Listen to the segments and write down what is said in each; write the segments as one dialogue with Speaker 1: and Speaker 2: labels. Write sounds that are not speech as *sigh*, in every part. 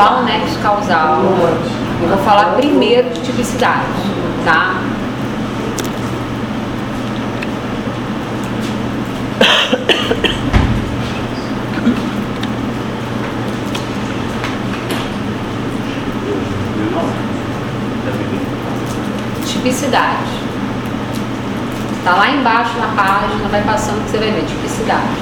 Speaker 1: pular o nexo causal, eu vou falar primeiro de tipicidade, tá? Tipicidade. Tá lá embaixo na página, vai passando que você vai ver tipicidade.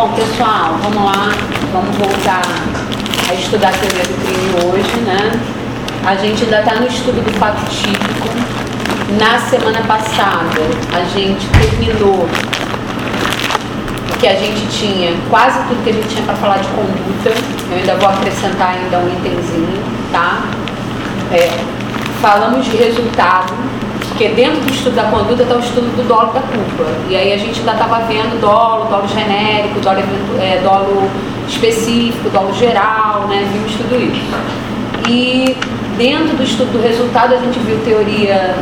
Speaker 1: Bom, pessoal, vamos lá. Vamos voltar a estudar a teoria do crime hoje, né? A gente ainda está no estudo do fato típico. Na semana passada, a gente terminou o que a gente tinha, quase tudo que a gente tinha para falar de conduta. Eu ainda vou acrescentar ainda um itemzinho, tá? É, falamos de resultado, porque dentro do estudo da conduta está o estudo do dolo da culpa. E aí a gente ainda estava vendo dolo, dolo genérico, dolo, é, dolo específico, dolo geral, né? Vimos tudo isso. E dentro do estudo do resultado a gente viu teoria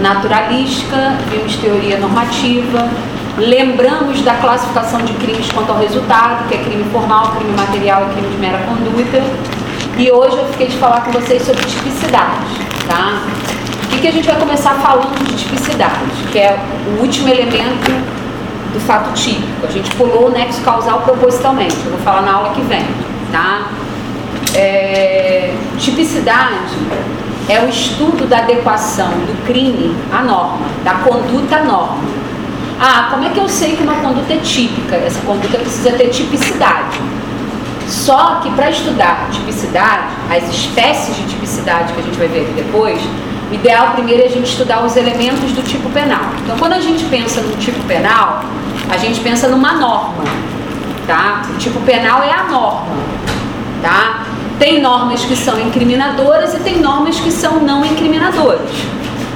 Speaker 1: naturalística, vimos teoria normativa, lembramos da classificação de crimes quanto ao resultado, que é crime formal, crime material e crime de mera conduta. E hoje eu fiquei de falar com vocês sobre tipicidade, tá? Que a gente vai começar falando de tipicidade, que é o último elemento do fato típico. A gente pulou o nexo causal propositalmente, eu vou falar na aula que vem, tá? É, tipicidade é o estudo da adequação do crime à norma, da conduta à norma. Ah, como é que eu sei que uma conduta é típica? Essa conduta precisa ter tipicidade. Só que para estudar tipicidade, as espécies de tipicidade que a gente vai ver aqui depois, o ideal primeiro é a gente estudar os elementos do tipo penal. Então, quando a gente pensa no tipo penal, a gente pensa numa norma, tá? O tipo penal é a norma, tá? Tem normas que são incriminadoras e tem normas que são não incriminadoras.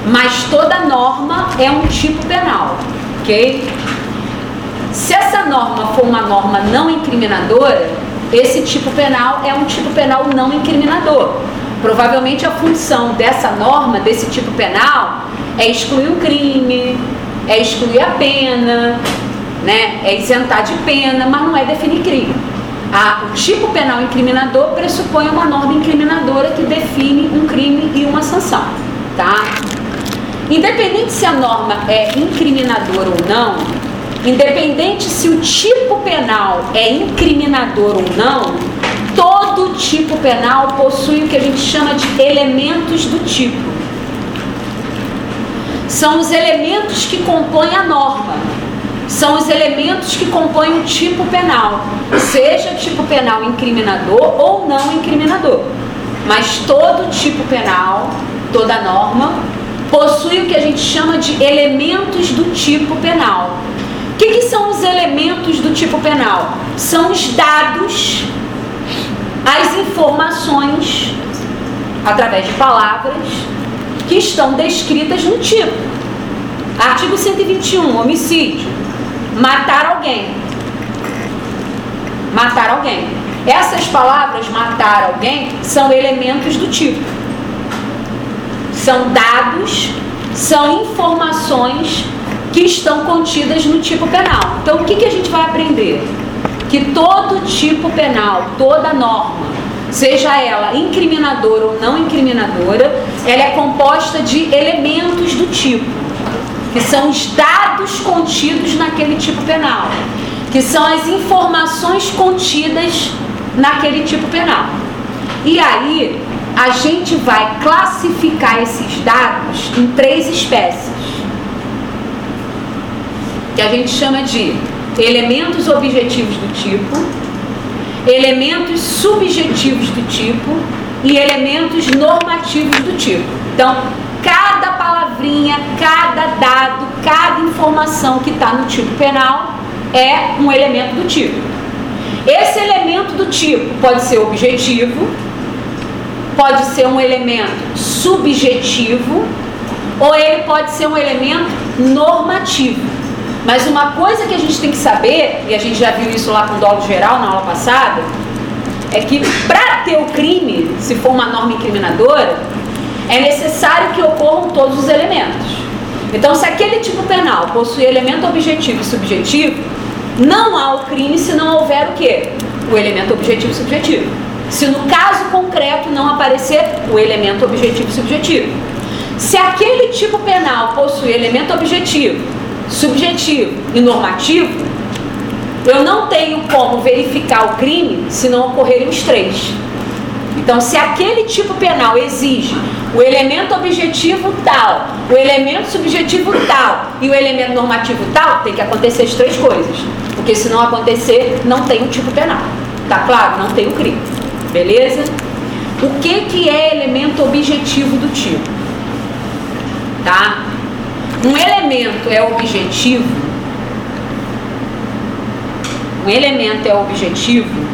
Speaker 1: Mas toda norma é um tipo penal, ok? Se essa norma for uma norma não incriminadora, esse tipo penal é um tipo penal não incriminador. Provavelmente a função dessa norma, desse tipo penal, é excluir o crime, é excluir a pena, né? é isentar de pena, mas não é definir crime. A- o tipo penal incriminador pressupõe uma norma incriminadora que define um crime e uma sanção. Tá? Independente se a norma é incriminadora ou não, independente se o tipo penal é incriminador ou não, todo tipo penal possui o que a gente chama de elementos do tipo. São os elementos que compõem a norma. são os elementos que compõem o tipo penal, seja tipo penal incriminador ou não incriminador. Mas todo tipo penal, toda norma, possui o que a gente chama de elementos do tipo penal. O que, que são os elementos do tipo penal? São os dados, as informações, através de palavras, que estão descritas no tipo. Artigo 121, homicídio. Matar alguém. Matar alguém. Essas palavras, matar alguém, são elementos do tipo. São dados, são informações que estão contidas no tipo penal. Então, o que, que a gente vai aprender? Que todo tipo penal, toda norma, seja ela incriminadora ou não incriminadora, ela é composta de elementos do tipo, que são os dados contidos naquele tipo penal, que são as informações contidas naquele tipo penal. E aí, a gente vai classificar esses dados em três espécies que a gente chama de elementos objetivos do tipo, elementos subjetivos do tipo e elementos normativos do tipo. Então, cada palavrinha, cada dado, cada informação que está no tipo penal é um elemento do tipo. Esse elemento do tipo pode ser objetivo, pode ser um elemento subjetivo ou ele pode ser um elemento normativo. Mas uma coisa que a gente tem que saber, e a gente já viu isso lá com o dolo geral na aula passada, é que para ter o crime, se for uma norma incriminadora, é necessário que ocorram todos os elementos. Então, se aquele tipo penal possui elemento objetivo e subjetivo, não há o crime se não houver o quê? O elemento objetivo e subjetivo. Se no caso concreto não aparecer o elemento objetivo e subjetivo. Se aquele tipo penal possui elemento objetivo subjetivo e normativo, eu não tenho como verificar o crime se não ocorrerem os três. Então, se aquele tipo penal exige o elemento objetivo tal, o elemento subjetivo tal e o elemento normativo tal, tem que acontecer as três coisas. Porque se não acontecer, não tem o tipo penal. Tá claro? Não tem o crime. Beleza? O que, que é elemento objetivo do tipo? Tá? Um elemento é objetivo, um elemento é objetivo,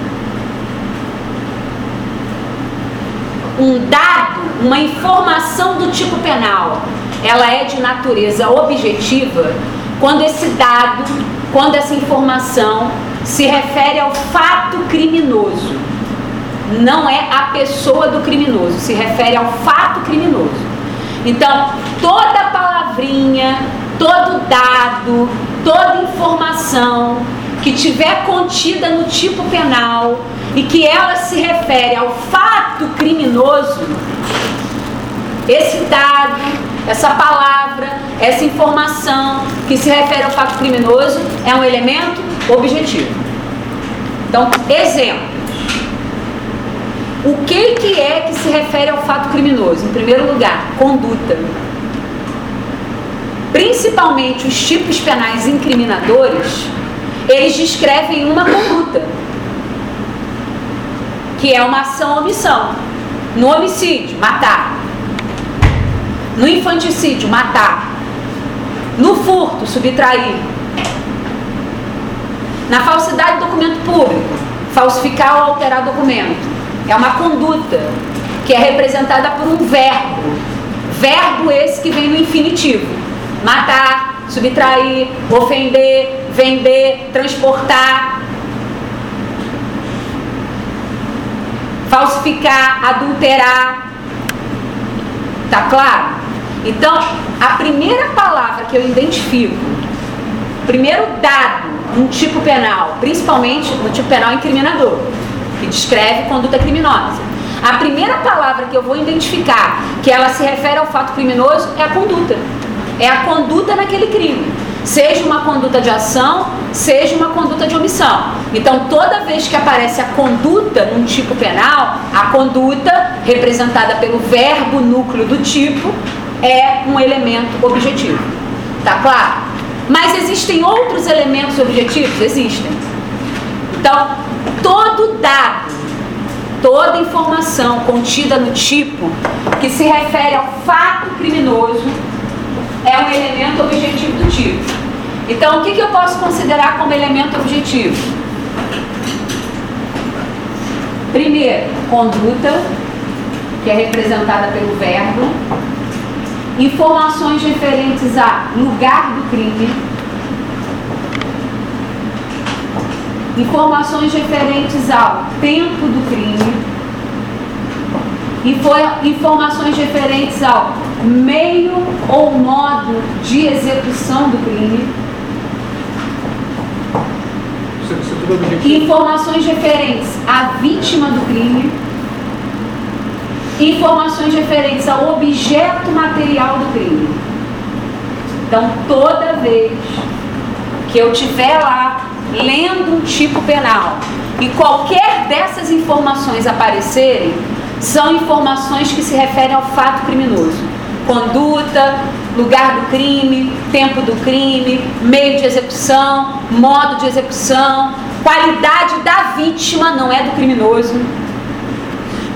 Speaker 1: um dado, uma informação do tipo penal, ela é de natureza objetiva quando esse dado, quando essa informação se refere ao fato criminoso. Não é a pessoa do criminoso, se refere ao fato criminoso. Então, toda palavrinha, todo dado, toda informação que tiver contida no tipo penal e que ela se refere ao fato criminoso, esse dado, essa palavra, essa informação que se refere ao fato criminoso é um elemento objetivo. Então, exemplo. O que, que é que se refere ao fato criminoso? Em primeiro lugar, conduta. Principalmente os tipos penais incriminadores, eles descrevem uma conduta, que é uma ação ou omissão. No homicídio, matar. No infanticídio, matar. No furto, subtrair. Na falsidade do documento público, falsificar ou alterar documento é uma conduta que é representada por um verbo. Verbo esse que vem no infinitivo: matar, subtrair, ofender, vender, transportar, falsificar, adulterar. Tá claro? Então, a primeira palavra que eu identifico, primeiro dado um tipo penal, principalmente no tipo penal incriminador, que descreve conduta criminosa. A primeira palavra que eu vou identificar que ela se refere ao fato criminoso é a conduta. É a conduta naquele crime. Seja uma conduta de ação, seja uma conduta de omissão. Então, toda vez que aparece a conduta num tipo penal, a conduta, representada pelo verbo núcleo do tipo, é um elemento objetivo. Tá claro? Mas existem outros elementos objetivos? Existem. Então, todo dado, toda informação contida no tipo que se refere ao fato criminoso é um elemento objetivo do tipo. Então, o que, que eu posso considerar como elemento objetivo? Primeiro, conduta, que é representada pelo verbo. Informações referentes a lugar do crime. Informações referentes ao tempo do crime. Informações referentes ao meio ou modo de execução do crime. Informações referentes à vítima do crime. Informações referentes ao objeto material do crime. Então, toda vez que eu tiver lá lendo um tipo penal e qualquer dessas informações aparecerem, são informações que se referem ao fato criminoso conduta, lugar do crime, tempo do crime, meio de execução, modo de execução, qualidade da vítima, não é do criminoso,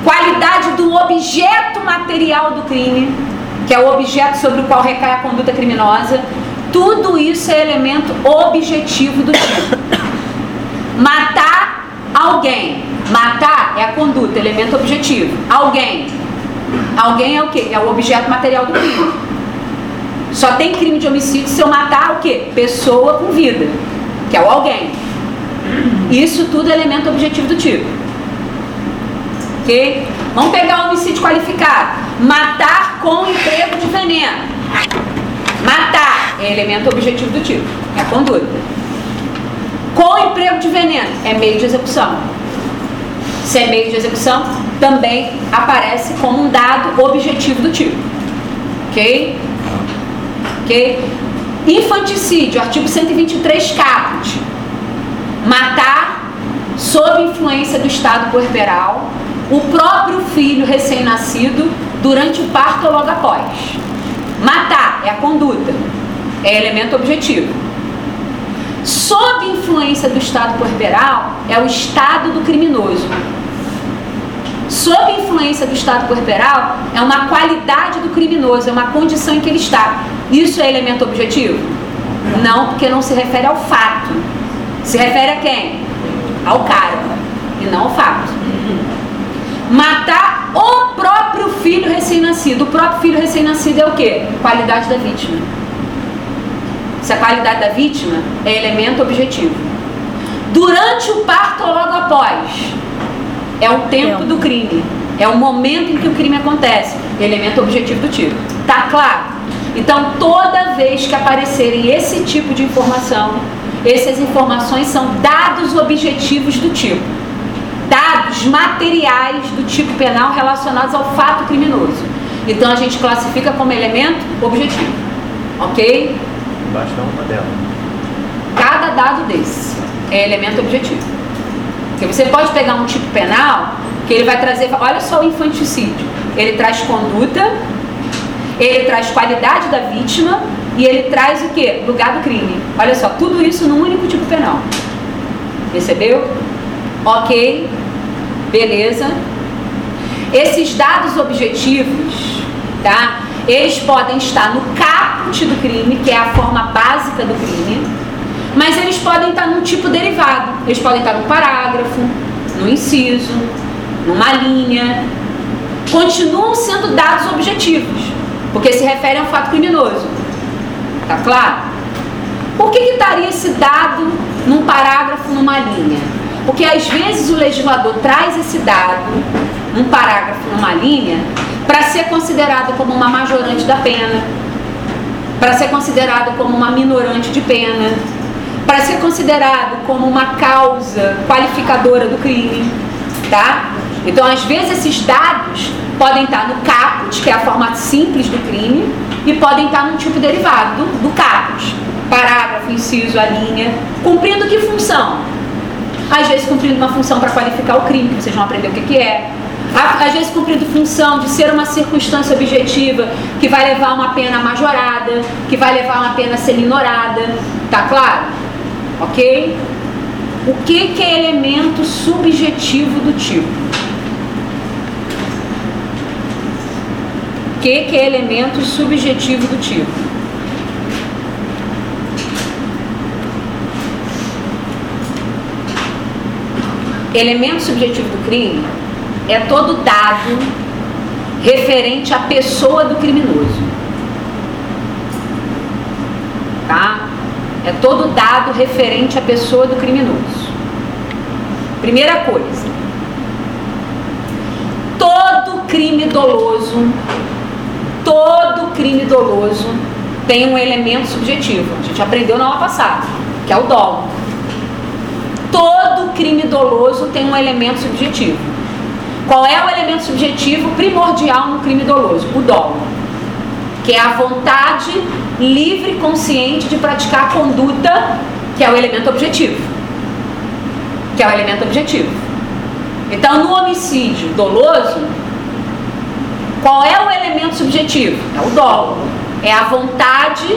Speaker 1: qualidade do objeto material do crime, que é o objeto sobre o qual recai a conduta criminosa. Tudo isso é elemento objetivo do tipo. Matar alguém. Matar é a conduta, elemento objetivo. Alguém Alguém é o quê? É o objeto material do crime. Só tem crime de homicídio se eu matar o quê? Pessoa com vida, que é o alguém. Isso tudo é elemento objetivo do tipo. Ok? Vamos pegar o homicídio qualificado. Matar com emprego de veneno. Matar é elemento objetivo do tipo. É a conduta. Com emprego de veneno é meio de execução. Se é meio de execução, também aparece como um dado objetivo do tipo. Ok? Ok? Infanticídio, artigo 123 caput. Matar sob influência do estado puerperal o próprio filho recém-nascido durante o parto ou logo após. Matar é a conduta, é elemento objetivo. Sob influência do estado puerperal é o estado do criminoso sob influência do estado corporal, é uma qualidade do criminoso, é uma condição em que ele está. Isso é elemento objetivo? Não, porque não se refere ao fato. Se refere a quem? Ao cara, e não ao fato. Matar o próprio filho recém-nascido. O próprio filho recém-nascido é o quê? Qualidade da vítima. Se a qualidade da vítima é elemento objetivo. Durante o parto ou logo após, é o tempo do crime. É o momento em que o crime acontece. Elemento objetivo do tiro. Tá claro? Então, toda vez que aparecerem esse tipo de informação, essas informações são dados objetivos do tipo. Dados materiais do tipo penal relacionados ao fato criminoso. Então, a gente classifica como elemento objetivo. Ok?
Speaker 2: Basta uma dela.
Speaker 1: Cada dado desse é elemento objetivo. Porque você pode pegar um tipo penal que ele vai trazer, olha só o infanticídio. Ele traz conduta, ele traz qualidade da vítima e ele traz o que? Lugar do crime. Olha só, tudo isso num único tipo penal. Percebeu? Ok, beleza. Esses dados objetivos, tá? Eles podem estar no caput do crime, que é a forma básica do crime mas eles podem estar num tipo derivado. Eles podem estar no parágrafo, no inciso, numa linha. Continuam sendo dados objetivos, porque se referem ao fato criminoso. Tá claro? Por que, que estaria esse dado num parágrafo, numa linha? Porque às vezes o legislador traz esse dado num parágrafo, numa linha, para ser considerado como uma majorante da pena, para ser considerado como uma minorante de pena, para ser considerado como uma causa qualificadora do crime, tá? Então, às vezes, esses dados podem estar no caput, que é a forma simples do crime, e podem estar no tipo derivado do, do caput, parágrafo, inciso, a linha, cumprindo que função? Às vezes, cumprindo uma função para qualificar o crime, que vocês vão aprender o que, que é. Às vezes cumprindo função de ser uma circunstância objetiva que vai levar uma pena majorada, que vai levar uma pena a ser minorada, tá claro? Ok? O que, que é elemento subjetivo do tipo? O que, que é elemento subjetivo do tipo? Elemento subjetivo do crime é todo dado referente à pessoa do criminoso. Tá? É todo dado referente à pessoa do criminoso. Primeira coisa. Todo crime doloso, todo crime doloso tem um elemento subjetivo. A gente aprendeu na aula passada, que é o dolo. Todo crime doloso tem um elemento subjetivo. Qual é o elemento subjetivo primordial no crime doloso? O dolo, que é a vontade livre e consciente de praticar a conduta, que é o elemento objetivo. Que é o elemento objetivo. Então, no homicídio doloso, qual é o elemento subjetivo? É o dolo. É a vontade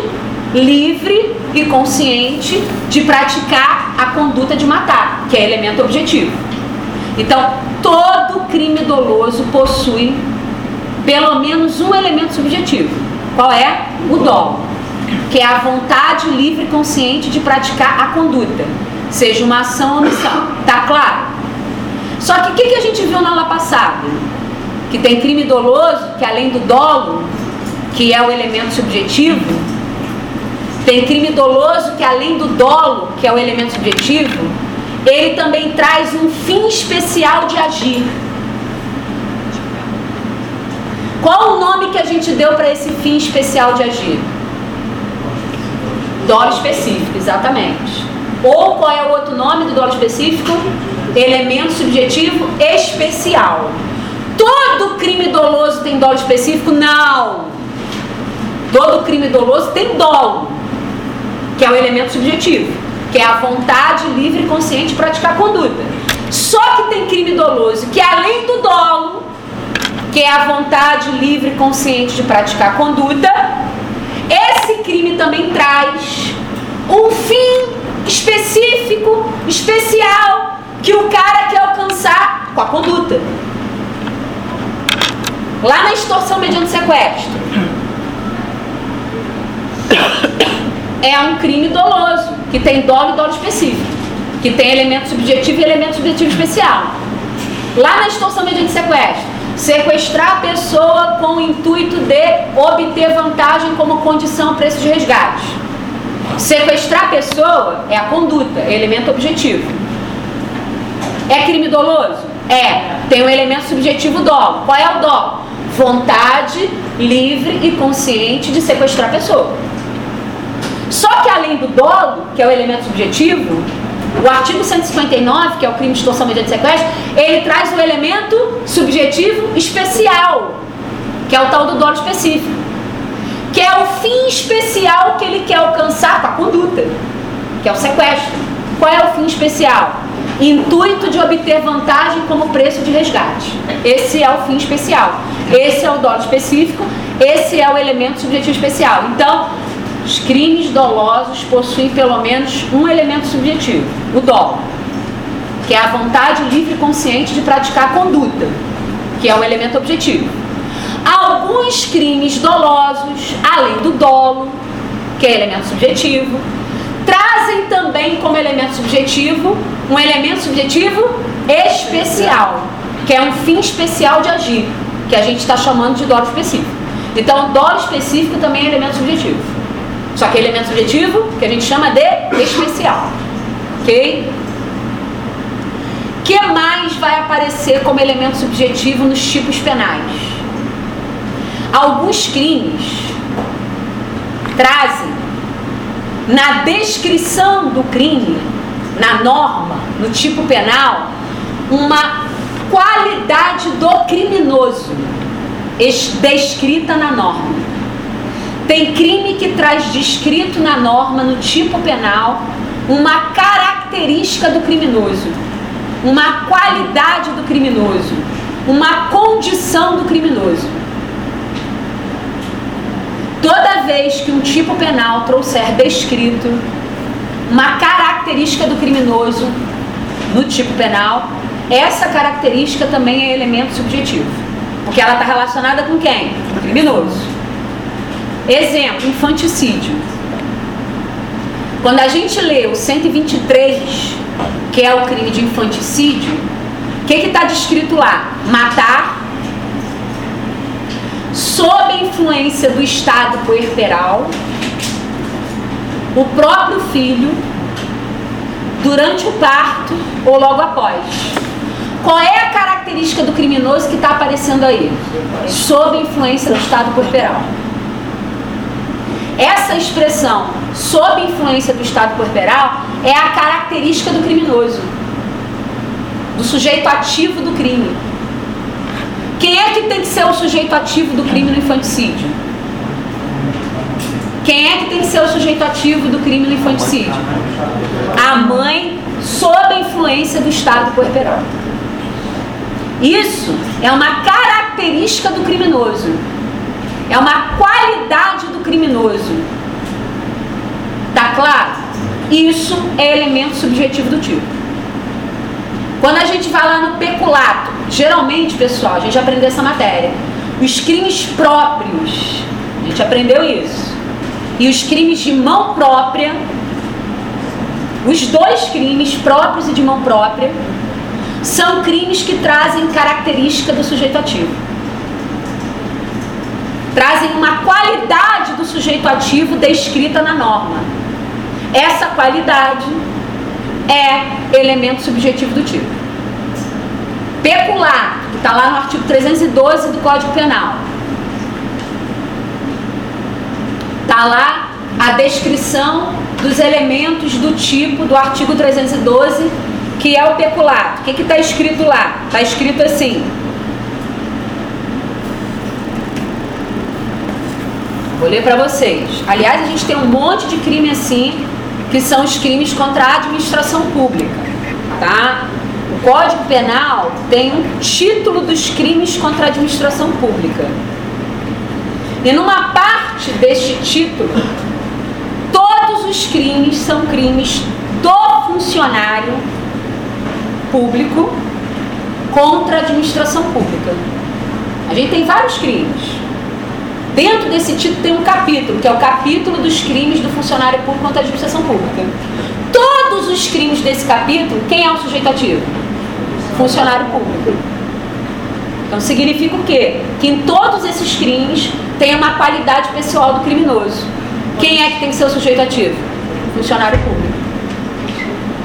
Speaker 1: livre e consciente de praticar a conduta de matar, que é elemento objetivo. Então, todo crime doloso possui pelo menos um elemento subjetivo. Qual é? O dolo que é a vontade livre e consciente de praticar a conduta, seja uma ação ou omissão. Tá claro? Só que o que, que a gente viu na aula passada? Que tem crime doloso, que além do dolo, que é o elemento subjetivo, tem crime doloso que além do dolo, que é o elemento subjetivo, ele também traz um fim especial de agir. Qual o nome que a gente deu para esse fim especial de agir? Dolo específico, exatamente. Ou qual é o outro nome do dolo específico? Elemento subjetivo especial. Todo crime doloso tem dolo específico? Não. Todo crime doloso tem dolo, que é o elemento subjetivo, que é a vontade livre e consciente de praticar conduta. Só que tem crime doloso que além do dolo, que é a vontade livre e consciente de praticar conduta, esse crime também traz um fim específico, especial, que o cara quer alcançar com a conduta. Lá na extorsão mediante sequestro. É um crime doloso, que tem dolo e dolo específico, que tem elemento subjetivo e elemento subjetivo especial. Lá na extorsão mediante sequestro, Sequestrar a pessoa com o intuito de obter vantagem como condição preço de resgate. Sequestrar a pessoa é a conduta, é elemento objetivo. É crime doloso? É. Tem um elemento subjetivo dolo. Qual é o dolo? Vontade livre e consciente de sequestrar a pessoa. Só que além do dolo, que é o elemento subjetivo, o artigo 159, que é o crime de extorsão mediante sequestro, ele traz um elemento subjetivo especial, que é o tal do dolo específico, que é o fim especial que ele quer alcançar com a conduta, que é o sequestro. Qual é o fim especial? Intuito de obter vantagem como preço de resgate. Esse é o fim especial. Esse é o dolo específico. Esse é o elemento subjetivo especial. Então, os crimes dolosos possuem pelo menos um elemento subjetivo, o dolo, que é a vontade livre e consciente de praticar a conduta, que é o elemento objetivo. Alguns crimes dolosos, além do dolo, que é elemento subjetivo, trazem também como elemento subjetivo um elemento subjetivo especial, que é um fim especial de agir, que a gente está chamando de dolo específico. Então, dolo específico também é elemento subjetivo. Só que é elemento subjetivo que a gente chama de especial. Ok? que mais vai aparecer como elemento subjetivo nos tipos penais? Alguns crimes trazem na descrição do crime, na norma, no tipo penal, uma qualidade do criminoso descrita na norma. Tem crime que traz descrito na norma, no tipo penal, uma característica do criminoso, uma qualidade do criminoso. uma condição do criminoso. Toda vez que um tipo penal trouxer descrito uma característica do criminoso no tipo penal, essa característica também é elemento subjetivo. Porque ela está relacionada com quem? Com o criminoso. Exemplo, infanticídio. Quando a gente lê o 123, que é o crime de infanticídio, o que está descrito lá? Matar sob influência do estado puerperal o próprio filho durante o parto ou logo após. Qual é a característica do criminoso que está aparecendo aí? Sob influência do estado corporal. Essa expressão, sob influência do estado corporal, é a característica do criminoso, do sujeito ativo do crime. Quem é que tem que ser o sujeito ativo do crime no infanticídio? Quem é que tem que ser o sujeito ativo do crime no infanticídio? A mãe sob a influência do estado corporal. Isso é uma característica do criminoso. É uma qualidade do criminoso. Tá claro? Isso é elemento subjetivo do tipo. Quando a gente vai lá no peculato, geralmente, pessoal, a gente aprendeu essa matéria. Os crimes próprios, a gente aprendeu isso e os crimes de mão própria, os dois crimes próprios e de mão própria, são crimes que trazem característica do sujeito ativo. Trazem uma qualidade do sujeito ativo descrita na norma. Essa qualidade é elemento subjetivo do tipo. Pecular, que está lá no artigo 312 do Código Penal Está lá a descrição dos elementos do tipo do artigo 312, que é o peculato. O que está escrito lá? Está escrito assim. Vou ler para vocês. Aliás, a gente tem um monte de crime assim, que são os crimes contra a administração pública. Tá? O Código Penal tem um título dos crimes contra a administração pública. E numa parte deste título, todos os crimes são crimes do funcionário público contra a administração pública. A gente tem vários crimes. Dentro desse título tem um capítulo, que é o capítulo dos crimes do funcionário público contra a administração pública. Todos os crimes desse capítulo, quem é o sujeito ativo? Funcionário público. Então significa o quê? Que em todos esses crimes tem uma qualidade pessoal do criminoso. Quem é que tem que ser o sujeito ativo? Funcionário público.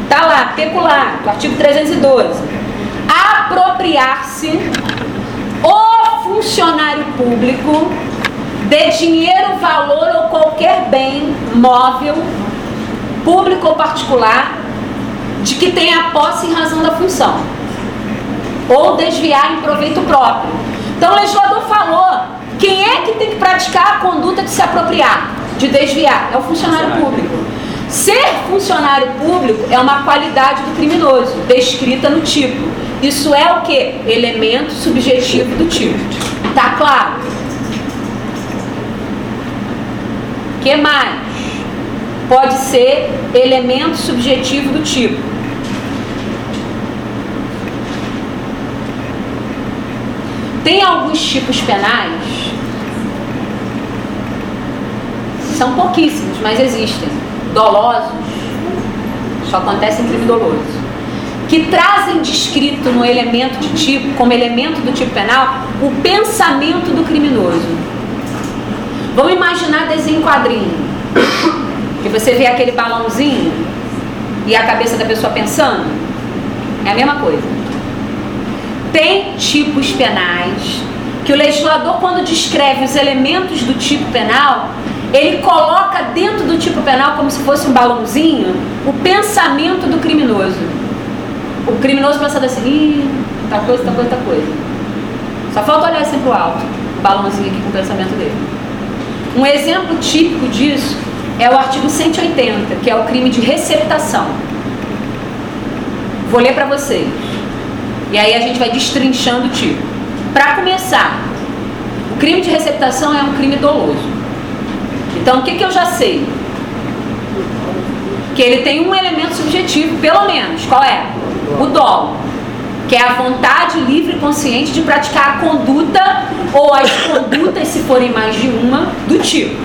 Speaker 1: Tá lá, pecular, artigo 312. Apropriar-se o funcionário público de dinheiro, valor ou qualquer bem móvel, público ou particular, de que tenha posse em razão da função, ou desviar em proveito próprio. Então o legislador falou quem é que tem que praticar a conduta de se apropriar, de desviar? É o funcionário público. Ser funcionário público é uma qualidade do criminoso, descrita no tipo. Isso é o que? Elemento subjetivo do tipo. Tá claro? Que mais? Pode ser elemento subjetivo do tipo. Tem alguns tipos penais São pouquíssimos, mas existem. Dolosos, só acontece em crime doloso. Que trazem descrito no elemento de tipo, como elemento do tipo penal, o pensamento do criminoso. Vamos imaginar desenho quadrinho. Que você vê aquele balãozinho e a cabeça da pessoa pensando. É a mesma coisa. Tem tipos penais que o legislador, quando descreve os elementos do tipo penal, ele coloca dentro do tipo penal, como se fosse um balãozinho, o pensamento do criminoso. O criminoso pensando assim, ih, tá coisa, tá coisa, tá coisa. Só falta olhar assim pro alto, o balãozinho aqui com o pensamento dele. Um exemplo típico disso é o artigo 180, que é o crime de receptação. Vou ler para vocês. E aí a gente vai destrinchando o tipo. Para começar, o crime de receptação é um crime doloso. Então, o que, que eu já sei? Que ele tem um elemento subjetivo, pelo menos. Qual é? O dolo. Que é a vontade livre e consciente de praticar a conduta ou as condutas, se forem mais de uma, do tipo.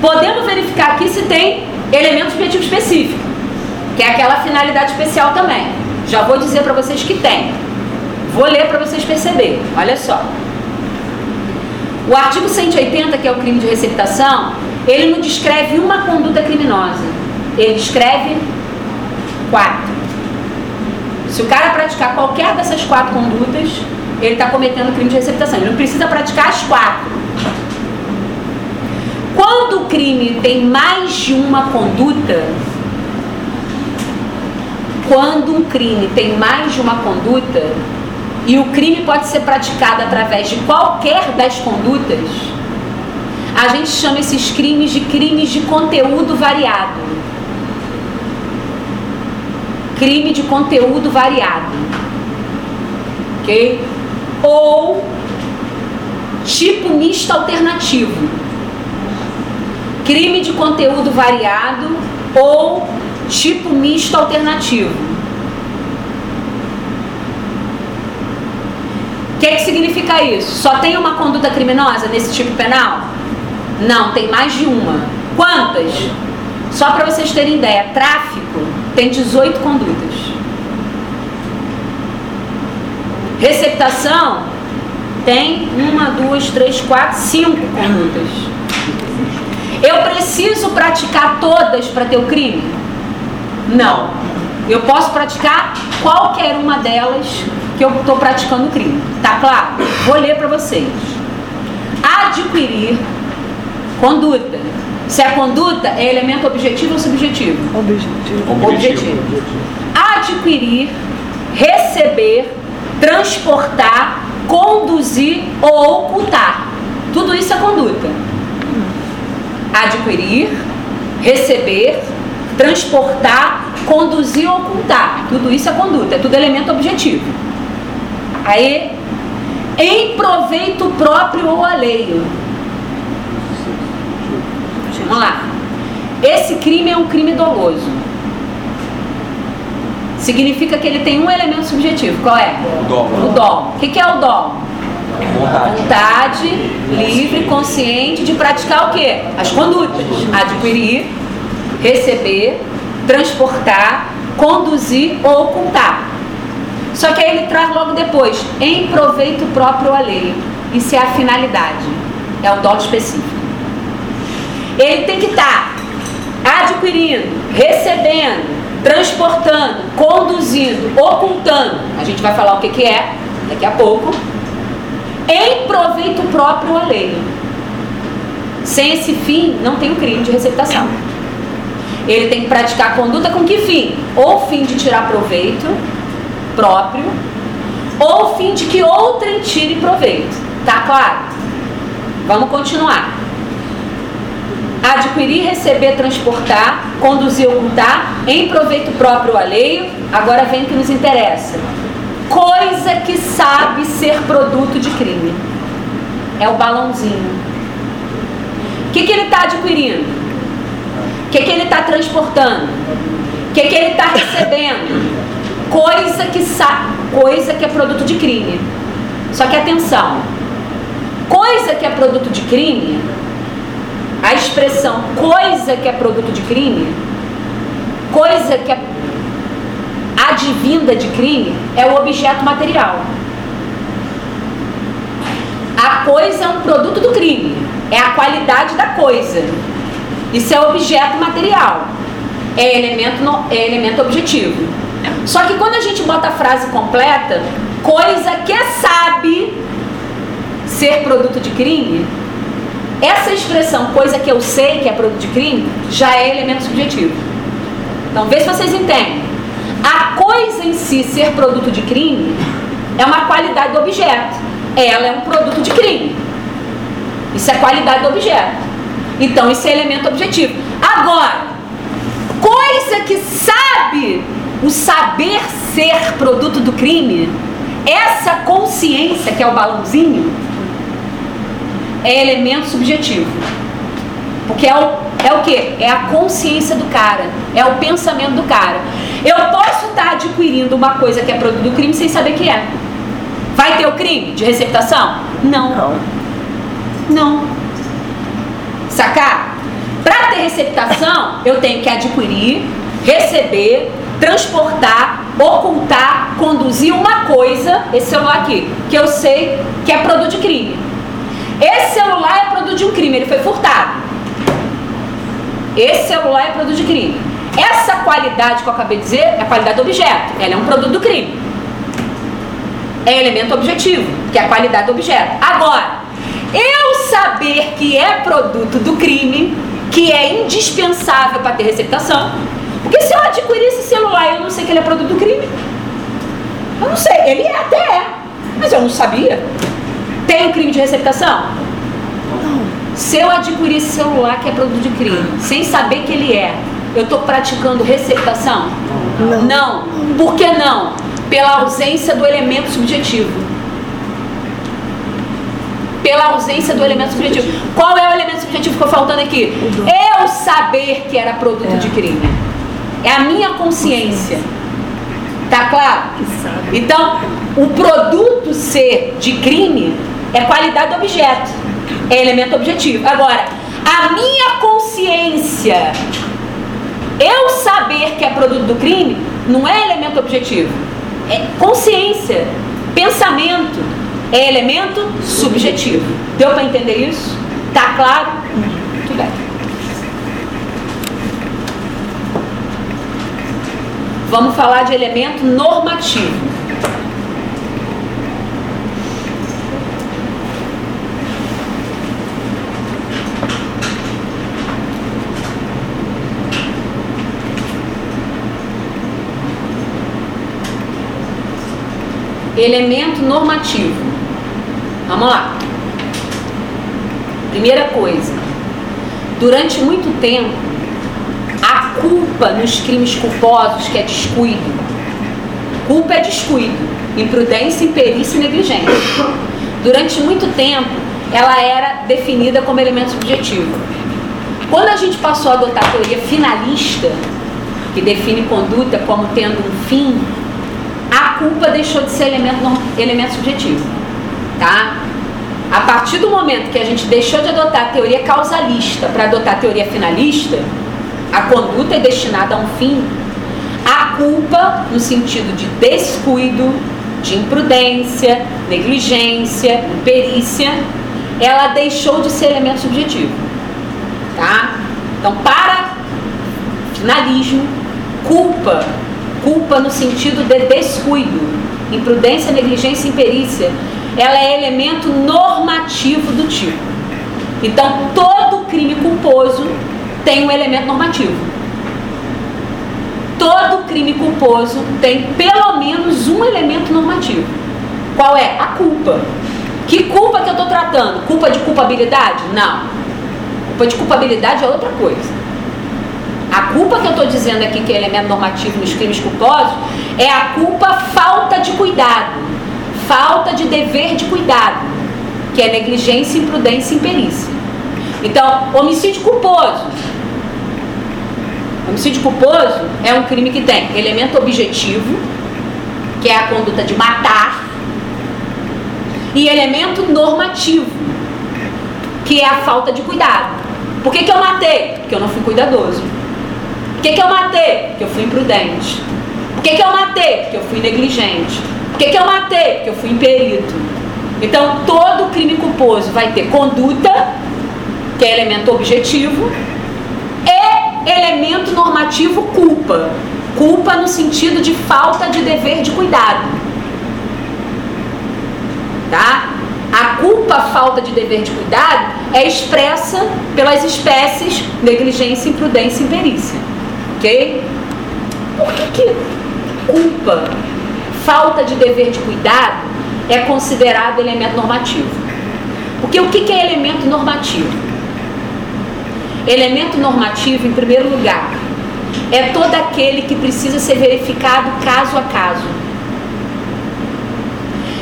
Speaker 1: Podemos verificar aqui se tem elemento subjetivo específico, que é aquela finalidade especial também. Já vou dizer para vocês que tem. Vou ler para vocês perceberem. Olha só. O artigo 180, que é o crime de receptação, ele não descreve uma conduta criminosa. Ele descreve quatro. Se o cara praticar qualquer dessas quatro condutas, ele está cometendo crime de receptação. Ele não precisa praticar as quatro. Quando o crime tem mais de uma conduta, quando um crime tem mais de uma conduta, e o crime pode ser praticado através de qualquer das condutas, a gente chama esses crimes de crimes de conteúdo variado. Crime de conteúdo variado. Ok? Ou tipo misto alternativo. Crime de conteúdo variado ou tipo misto alternativo. O que, que significa isso? Só tem uma conduta criminosa nesse tipo penal? Não, tem mais de uma. Quantas? Só para vocês terem ideia, tráfico tem 18 condutas. Receptação tem uma, duas, três, quatro, cinco condutas. Eu preciso praticar todas para ter o crime? Não. Eu posso praticar qualquer uma delas que eu estou praticando crime. Tá claro? Vou ler para vocês. Adquirir conduta. Se a conduta é elemento objetivo ou subjetivo?
Speaker 3: Objetivo.
Speaker 1: Objetivo. Adquirir, receber, transportar, conduzir ou ocultar. Tudo isso é conduta. Adquirir, receber, transportar, conduzir ou ocultar. Tudo isso é conduta, é tudo elemento objetivo. Aí, em proveito próprio ou alheio. Vamos lá. Esse crime é um crime doloso. Significa que ele tem um elemento subjetivo. Qual é?
Speaker 2: O dolo.
Speaker 1: O dolo. O que é o dolo?
Speaker 2: Vontade.
Speaker 1: Vontade livre, consciente de praticar o quê? As condutas. Adquirir, receber, transportar, conduzir ou ocultar. Só que aí ele traz logo depois, em proveito próprio alheio. Isso é a finalidade. É o dolo específico. Ele tem que estar adquirindo, recebendo, transportando, conduzindo, ocultando. A gente vai falar o que, que é daqui a pouco. Em proveito próprio alheio. Sem esse fim, não tem o crime de receptação. Ele tem que praticar a conduta com que fim? Ou fim de tirar proveito próprio, ou fim de que outrem tire proveito. Tá claro? Vamos continuar. Adquirir, receber, transportar, conduzir, ocultar, em proveito próprio ou alheio. Agora vem o que nos interessa. Coisa que sabe ser produto de crime. É o balãozinho. O que, que ele está adquirindo? O que, que ele está transportando? O que, que ele está recebendo? Coisa que, sa coisa que é produto de crime. Só que atenção, coisa que é produto de crime, a expressão coisa que é produto de crime, coisa que é advinda de crime, é o objeto material. A coisa é um produto do crime, é a qualidade da coisa. Isso é objeto material, é elemento, no, é elemento objetivo. Só que quando a gente bota a frase completa, coisa que sabe ser produto de crime, essa expressão, coisa que eu sei que é produto de crime, já é elemento subjetivo. Então, vê se vocês entendem. A coisa em si ser produto de crime é uma qualidade do objeto. Ela é um produto de crime. Isso é qualidade do objeto. Então, isso é elemento objetivo. Agora, coisa que sabe o saber ser produto do crime, Essa consciência, que é o balãozinho, é elemento subjetivo. Porque é o, é o que? É a consciência do cara, é o pensamento do cara. Eu posso estar adquirindo uma coisa que é produto do crime sem saber que é. Vai ter o crime de receptação? Não. Não. Não. Sacar? Para ter receptação, eu tenho que adquirir, receber, transportar, ocultar, conduzir uma coisa, esse celular aqui, que eu sei que é produto de crime. Esse celular é produto de um crime, ele foi furtado. Esse celular é produto de crime. Essa qualidade que eu acabei de dizer é a qualidade do objeto. Ela é um produto do crime. É elemento objetivo, que é a qualidade do objeto. Agora, eu saber que é produto do crime, que é indispensável para ter receptação, porque se eu adquirir esse celular e eu não sei que ele é produto do crime, eu não sei, ele é, até é, mas eu não sabia. Crime de receptação? Não. Se eu adquirir esse celular que é produto de crime, sem saber que ele é, eu estou praticando receptação? Não. Não. Por que não? Pela ausência do elemento subjetivo. Pela ausência do elemento subjetivo. Qual é o elemento subjetivo que ficou faltando aqui? Eu saber que era produto é. de crime. É a minha consciência. Tá claro? Então, o produto ser de crime é qualidade do objeto. É elemento objetivo. Agora, a minha consciência, eu saber que é produto do crime, não é elemento objetivo. É consciência, pensamento, é elemento subjetivo. Deu para entender isso? Tá claro? Muito bem. Vamos falar de elemento normativo. Elemento normativo. Vamos lá. Primeira coisa. Durante muito tempo, a culpa nos crimes culposos, que é descuido. Culpa é descuido, imprudência, imperícia e negligência. Durante muito tempo, ela era definida como elemento subjetivo. Quando a gente passou a adotar a teoria finalista, que define conduta como tendo um fim, a culpa deixou de ser elemento, elemento subjetivo. Tá? A partir do momento que a gente deixou de adotar a teoria causalista para adotar a teoria finalista, a conduta é destinada a um fim, a culpa, no sentido de descuido, de imprudência, negligência, imperícia, ela deixou de ser elemento subjetivo. Tá? Então, para finalismo, culpa, culpa no sentido de descuido, imprudência, negligência e imperícia, ela é elemento normativo do tipo. Então, todo crime culposo tem um elemento normativo. Todo crime culposo tem pelo menos um elemento normativo. Qual é? A culpa. Que culpa que eu estou tratando? Culpa de culpabilidade? Não. Culpa de culpabilidade é outra coisa. A culpa que eu estou dizendo aqui, que é elemento normativo nos crimes culposos, é a culpa falta de cuidado, falta de dever de cuidado, que é negligência, imprudência e imperícia. Então, homicídio culposo Homicídio culposo é um crime que tem elemento objetivo, que é a conduta de matar, e elemento normativo, que é a falta de cuidado. Por que, que eu matei? Porque eu não fui cuidadoso. Que, que eu matei? Porque eu fui imprudente. Por que, que eu matei? Porque eu fui negligente. Por que, que eu matei? Porque eu fui imperito. Então, todo crime culposo vai ter conduta, que é elemento objetivo, elemento normativo culpa. Culpa no sentido de falta de dever de cuidado. Tá? A culpa, falta de dever de cuidado, é expressa pelas espécies negligência, imprudência e imperícia. Ok? Por que, que culpa, falta de dever de cuidado, é considerado elemento normativo? Porque o que, que é elemento normativo? Elemento normativo, em primeiro lugar, é todo aquele que precisa ser verificado caso a caso.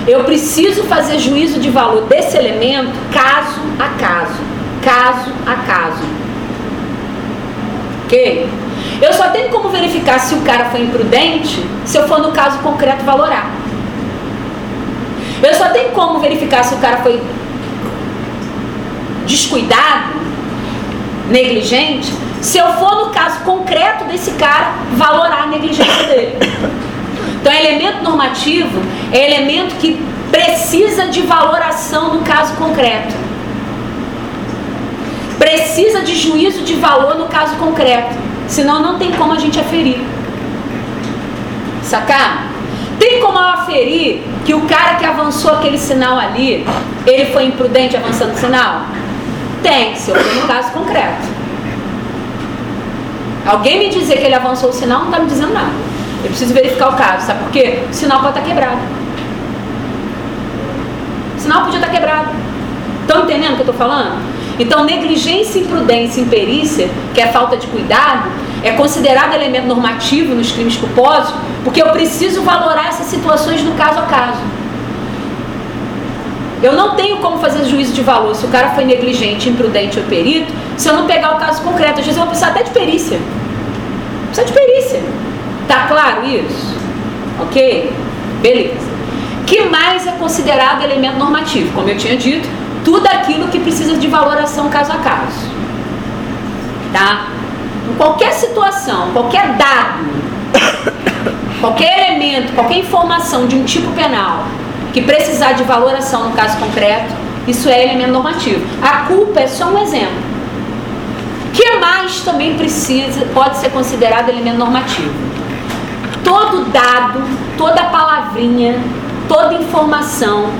Speaker 1: Eu preciso fazer juízo de valor desse elemento caso a caso. Caso a caso. Ok? Eu só tenho como verificar se o cara foi imprudente se eu for no caso concreto valorar. Eu só tenho como verificar se o cara foi descuidado, negligente, se eu for no caso concreto desse cara valorar a negligência dele. Então, elemento normativo é elemento que precisa de valoração no caso concreto. Precisa de juízo de valor no caso concreto. Senão não tem como a gente aferir. Sacar? Tem como eu aferir que o cara que avançou aquele sinal ali, ele foi imprudente avançando o sinal? Tem, se eu for no caso concreto. Alguém me dizer que ele avançou o sinal não está me dizendo nada. Eu preciso verificar o caso, sabe por quê? O sinal pode estar quebrado. O sinal podia estar quebrado. Estão entendendo o que eu estou falando? Então, negligência, imprudência e imperícia, que é falta de cuidado, é considerado elemento normativo nos crimes culposos, porque eu preciso valorar essas situações no caso a caso. Eu não tenho como fazer juízo de valor se o cara foi negligente, imprudente ou perito, se eu não pegar o caso concreto. Às vezes eu vou precisar até de perícia. Precisa de perícia. Tá claro isso? Ok? Beleza. que mais é considerado elemento normativo? Como eu tinha dito, tudo aquilo que precisa de valoração caso a caso. Tá? Em qualquer situação, qualquer dado, *coughs* qualquer elemento, qualquer informação de um tipo penal que precisar de valoração no caso concreto, isso é elemento normativo. A culpa é só um exemplo. O que mais também precisa, pode ser considerado elemento normativo? todo dado, toda palavrinha, toda informação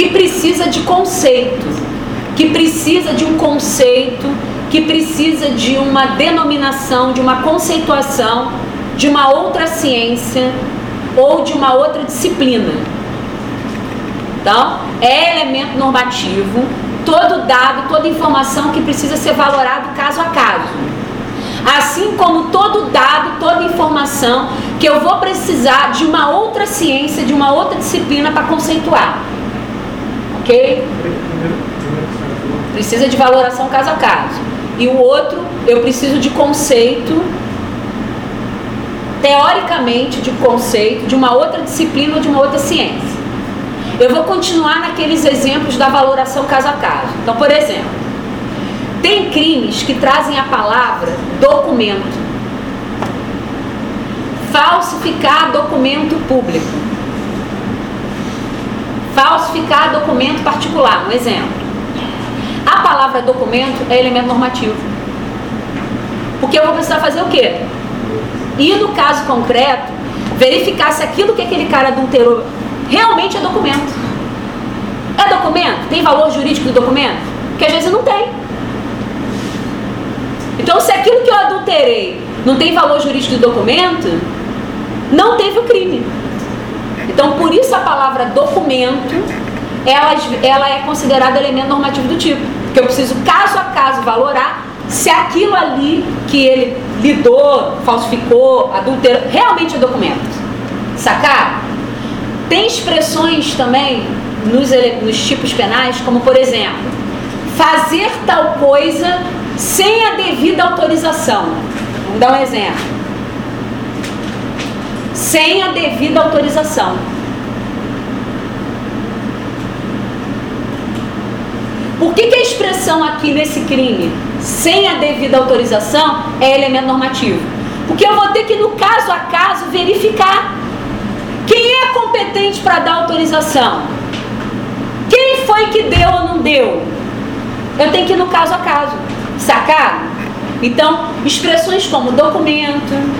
Speaker 1: que precisa de conceito, que precisa de um conceito, que precisa de uma denominação, de uma conceituação, de uma outra ciência ou de uma outra disciplina. Então, é elemento normativo, todo dado, toda informação que precisa ser valorado caso a caso assim como todo dado, toda informação que eu vou precisar de uma outra ciência, de uma outra disciplina para conceituar. Ok? Precisa de valoração caso a caso. E o outro, eu preciso de conceito, teoricamente, de conceito, de uma outra disciplina ou de uma outra ciência. Eu vou continuar naqueles exemplos da valoração caso a caso. Então, por exemplo, tem crimes que trazem a palavra documento. Falsificar documento público. Falsificar documento particular, um exemplo. A palavra documento é elemento normativo. Porque eu vou precisar fazer o quê? E no caso concreto, verificar se aquilo que aquele cara adulterou realmente é documento. É documento? Tem valor jurídico do documento? Porque às vezes não tem. Então, se aquilo que eu adulterei não tem valor jurídico do documento, não teve o crime. Então, por isso a palavra documento, ela, ela é considerada elemento normativo do tipo. Porque eu preciso, caso a caso, valorar se aquilo ali que ele lidou, falsificou, adulterou, realmente é documento. Sacar? Tem expressões também nos, nos tipos penais, como por exemplo, fazer tal coisa sem a devida autorização. Vamos dar um exemplo. Sem a devida autorização. Por que, que a expressão aqui nesse crime, sem a devida autorização, é elemento normativo? Porque eu vou ter que, no caso a caso, verificar quem é competente para dar autorização. Quem foi que deu ou não deu? Eu tenho que ir no caso a caso. Sacado? Então, expressões como documento,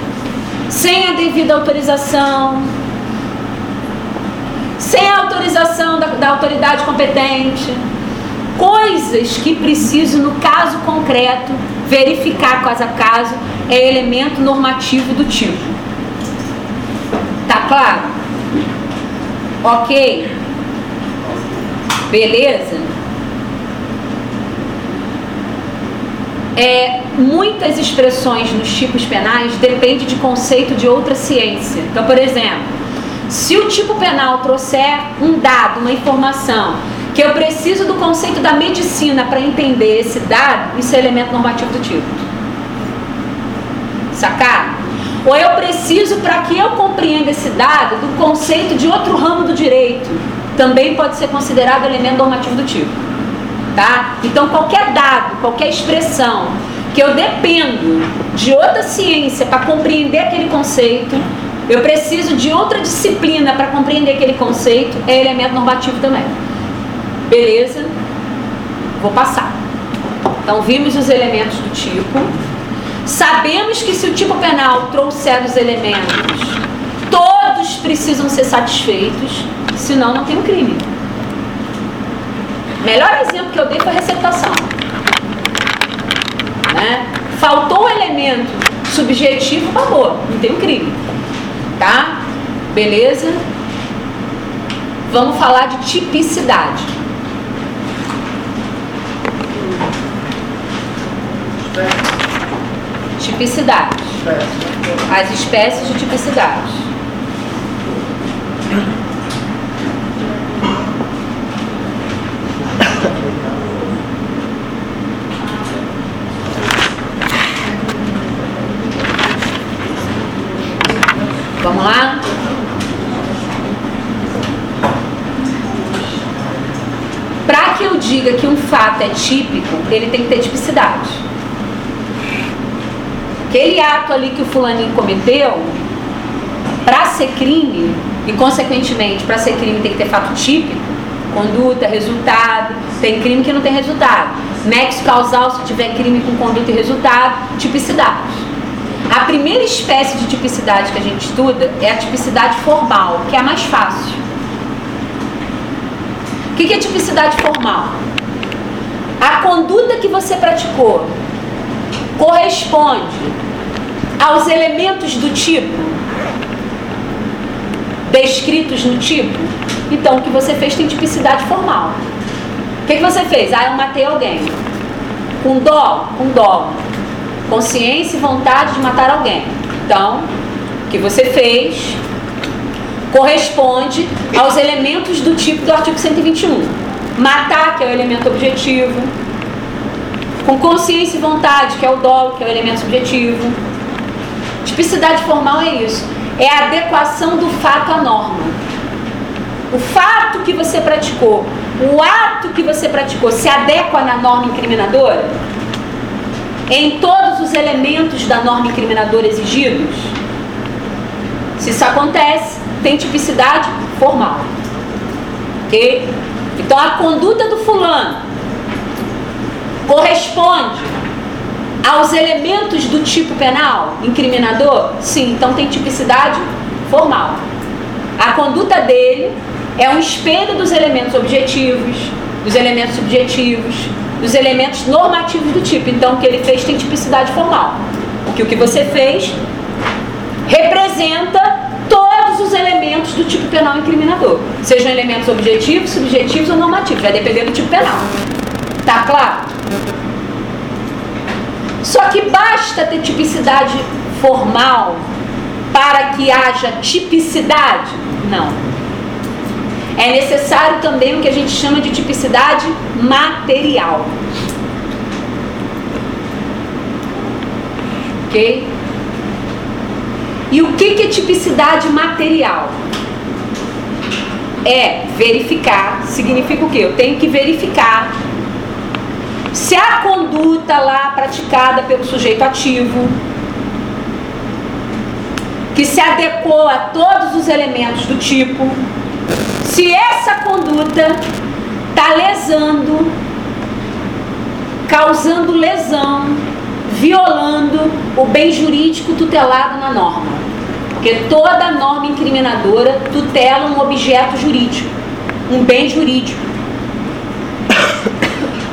Speaker 1: sem a devida autorização, sem a autorização da, da autoridade competente, coisas que preciso, no caso concreto, verificar caso a caso, é elemento normativo do tipo. Tá claro? Ok? Beleza? É, muitas expressões nos tipos penais dependem de conceito de outra ciência. Então, por exemplo, Se o tipo penal trouxer um dado, uma informação, que eu preciso do conceito da medicina para entender esse dado, isso é elemento normativo do tipo. Sacar? Ou eu preciso, para que eu compreenda esse dado, do conceito de outro ramo do direito, também pode ser considerado elemento normativo do tipo. Tá? Então, qualquer dado, qualquer expressão que eu dependo de outra ciência para compreender aquele conceito, eu preciso de outra disciplina para compreender aquele conceito, é elemento normativo também. Beleza? Vou passar. Então, vimos os elementos do tipo. Sabemos que se o tipo penal trouxer os elementos, todos precisam ser satisfeitos, senão não tem um crime. Melhor exemplo que eu dei foi a receptação. Né? Faltou o elemento subjetivo, acabou, não tem um crime. Tá? Beleza? Vamos falar de tipicidade. Tipicidade. As espécies de tipicidade. Vamos lá? Para que eu diga fato é típico, ele tem que ter tipicidade. Aquele ato ali que o fulaninho cometeu, para ser crime, e consequentemente, para ser crime tem que ter fato típico, conduta, resultado, tem crime que não tem resultado. Nexo causal, se tiver crime com conduta e resultado, tipicidade. A primeira espécie de tipicidade que a gente estuda é a tipicidade formal, que é a mais fácil. O que é tipicidade formal? A conduta que você praticou corresponde aos elementos do tipo descritos no tipo, então o que você fez tem tipicidade formal. O que, que você fez? Ah, eu matei alguém. Com dó? Com dó consciência e vontade de matar alguém. Então, o que você fez corresponde aos elementos do tipo do artigo 121. Matar, que é o elemento objetivo. Com consciência e vontade, que é o dolo, que é o elemento subjetivo. Tipicidade formal é isso. É a adequação do fato à norma. O fato que você praticou, o ato que você praticou, se adequa na norma incriminadora? em todos os elementos da norma incriminadora exigidos? Se isso acontece, tem tipicidade formal. Ok? Então a conduta do fulano corresponde aos elementos do tipo penal incriminador? Sim, então tem tipicidade formal. A conduta dele é um espelho dos elementos objetivos, dos elementos subjetivos, dos elementos normativos do tipo. Então, o que ele fez tem tipicidade formal. Porque o que você fez representa os elementos do tipo penal incriminador. Sejam elementos objetivos, subjetivos ou normativos. Vai depender do tipo penal. Tá claro? Só que basta ter tipicidade formal para que haja tipicidade? Não. É necessário também o que a gente chama de tipicidade material. Ok? E o que, que é tipicidade material? É verificar, significa o quê? Eu tenho que verificar se a conduta lá praticada pelo sujeito ativo, que se adequou a todos os elementos do tipo, se essa conduta está lesando, causando lesão, violando o bem jurídico tutelado na norma. Porque toda norma incriminadora tutela um objeto jurídico, um bem jurídico.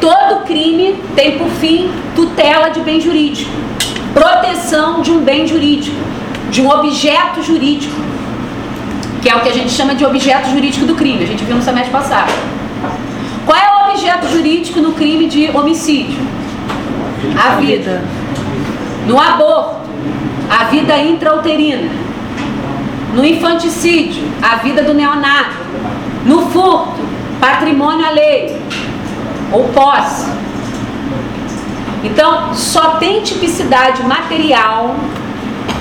Speaker 1: Todo crime tem por fim tutela de bem jurídico, proteção de um bem jurídico, de um objeto jurídico que é o que a gente chama de objeto jurídico do crime. A gente viu no semestre passado. Qual é o objeto jurídico no crime de homicídio? A vida. No aborto, a vida intrauterina. No infanticídio, a vida do neonato. No furto, patrimônio alheio ou posse. Então, só tem tipicidade material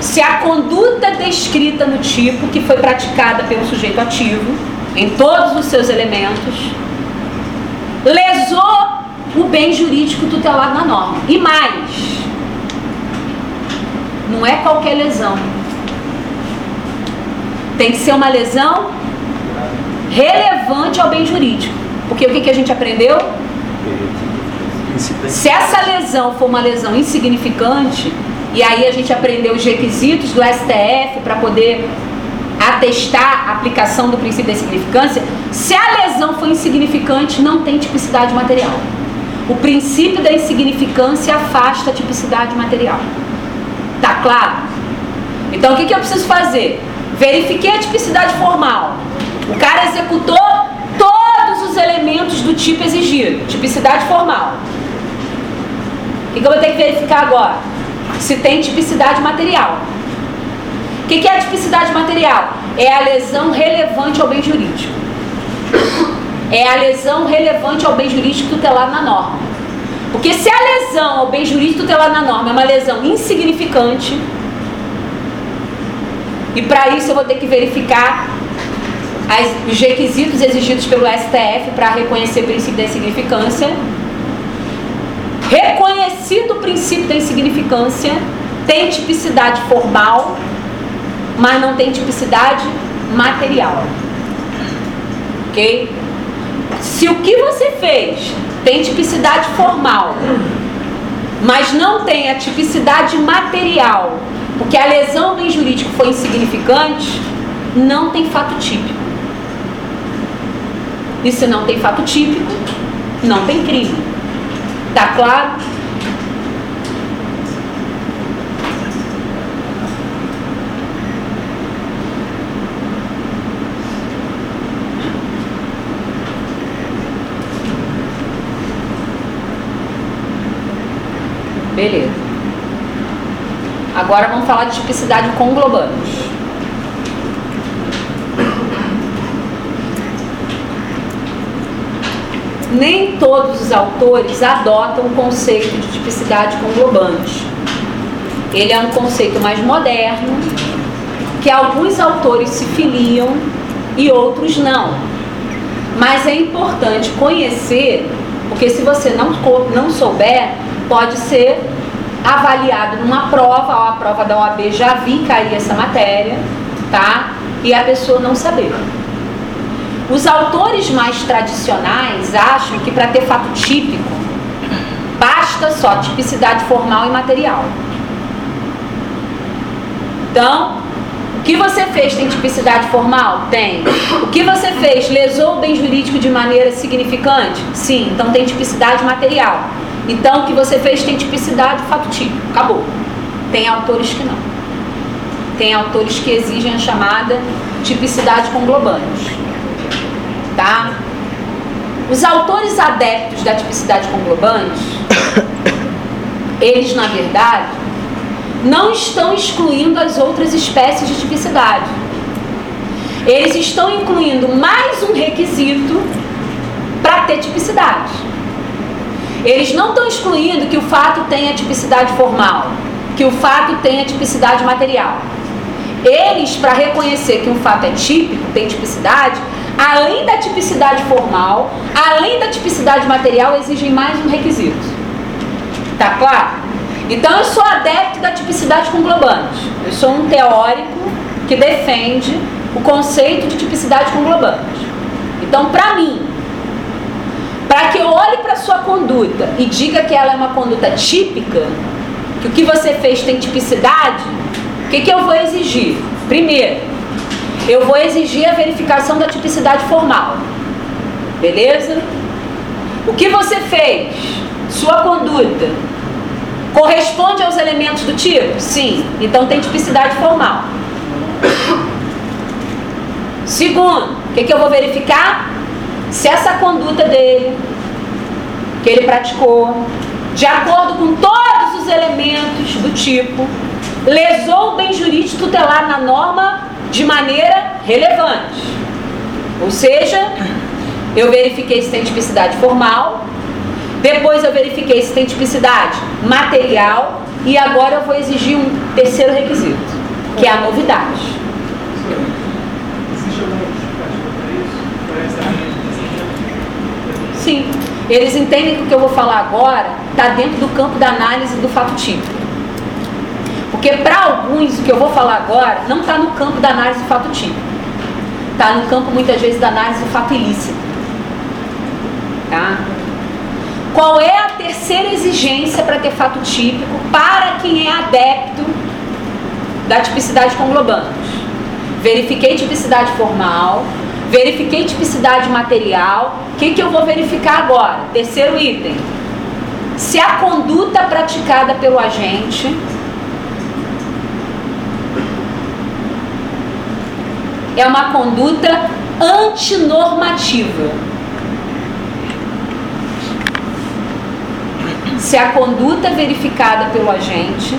Speaker 1: se a conduta descrita no tipo, que foi praticada pelo sujeito ativo, em todos os seus elementos, lesou o bem jurídico tutelado na norma. E mais, não é qualquer lesão. Tem que ser uma lesão relevante ao bem jurídico. Porque o que, que a gente aprendeu? Se essa lesão for uma lesão insignificante, e aí a gente aprendeu os requisitos do STF para poder atestar a aplicação do princípio da insignificância, se a lesão for insignificante, não tem tipicidade material. O princípio da insignificância afasta a tipicidade material. Tá claro? Então o que, que eu preciso fazer? Verifiquei a tipicidade formal. O cara executou todos os elementos do tipo exigido, tipicidade formal. O que, que eu vou ter que verificar agora? Se tem tipicidade material. O que, que é a tipicidade material? É a lesão relevante ao bem jurídico. É a lesão relevante ao bem jurídico tutelado na norma. Porque se a lesão ao bem jurídico tutelado na norma é uma lesão insignificante, e para isso eu vou ter que verificar as, os requisitos exigidos pelo STF para reconhecer o princípio da insignificância. Reconhecido o princípio da insignificância, tem tipicidade formal, mas não tem tipicidade material. Ok? Se o que você fez tem tipicidade formal, mas não tem a tipicidade material, porque a lesão do jurídico foi insignificante, não tem fato típico. E se não tem fato típico, não tem crime. Tá claro? Beleza. Agora vamos falar de tipicidade com globanos. Nem todos os autores adotam o conceito de tipicidade com globanos. Ele é um conceito mais moderno, que alguns autores se filiam e outros não. Mas é importante conhecer, porque se você não, não souber, pode ser avaliado numa prova, ó, a prova da OAB já vi cair essa matéria, tá? E a pessoa não saber. Os autores mais tradicionais acham que para ter fato típico, basta só tipicidade formal e material. Então, o que você fez tem tipicidade formal? Tem. O que você fez lesou o bem jurídico de maneira significante? Sim, então tem tipicidade material. Então, o que você fez tem tipicidade, típico. Acabou. Tem autores que não. Tem autores que exigem a chamada tipicidade com. Tá? Os autores adeptos da tipicidade com *coughs* eles, na verdade, não estão excluindo as outras espécies de tipicidade. Eles estão incluindo mais um requisito para ter tipicidade. Eles não estão excluindo que o fato tenha tipicidade formal, que o fato tenha tipicidade material. Eles, para reconhecer que um fato é típico, tem tipicidade, além da tipicidade formal, além da tipicidade material, exigem mais um requisito. Tá claro? Então eu sou adepto da tipicidade com globanos. Eu sou um teórico que defende o conceito de tipicidade com globanos. Então, para mim, para que eu olhe para sua conduta e diga que ela é uma conduta típica, que o que você fez tem tipicidade, o que, que eu vou exigir? Primeiro, eu vou exigir a verificação da tipicidade formal. Beleza? O que você fez, sua conduta, corresponde aos elementos do tipo? Sim. Então tem tipicidade formal. Segundo, o que, que eu vou verificar? Se essa conduta dele, que ele praticou, de acordo com todos os elementos do tipo, lesou o bem jurídico tutelar na norma de maneira relevante. Ou seja, eu verifiquei se tem tipicidade formal, depois eu verifiquei se tem tipicidade material e agora eu vou exigir um terceiro requisito, que é a novidade. Sim, eles entendem que o que eu vou falar agora está dentro do campo da análise do fato típico. Porque para alguns o que eu vou falar agora não está no campo da análise do fato típico. Está no campo muitas vezes da análise do fato ilícito. Tá? Qual é a terceira exigência para ter fato típico para quem é adepto da tipicidade com? Verifiquei tipicidade formal, verifiquei tipicidade material. O que, que eu vou verificar agora? Terceiro item. Se a conduta praticada pelo agente é uma conduta antinormativa. se a conduta verificada pelo agente,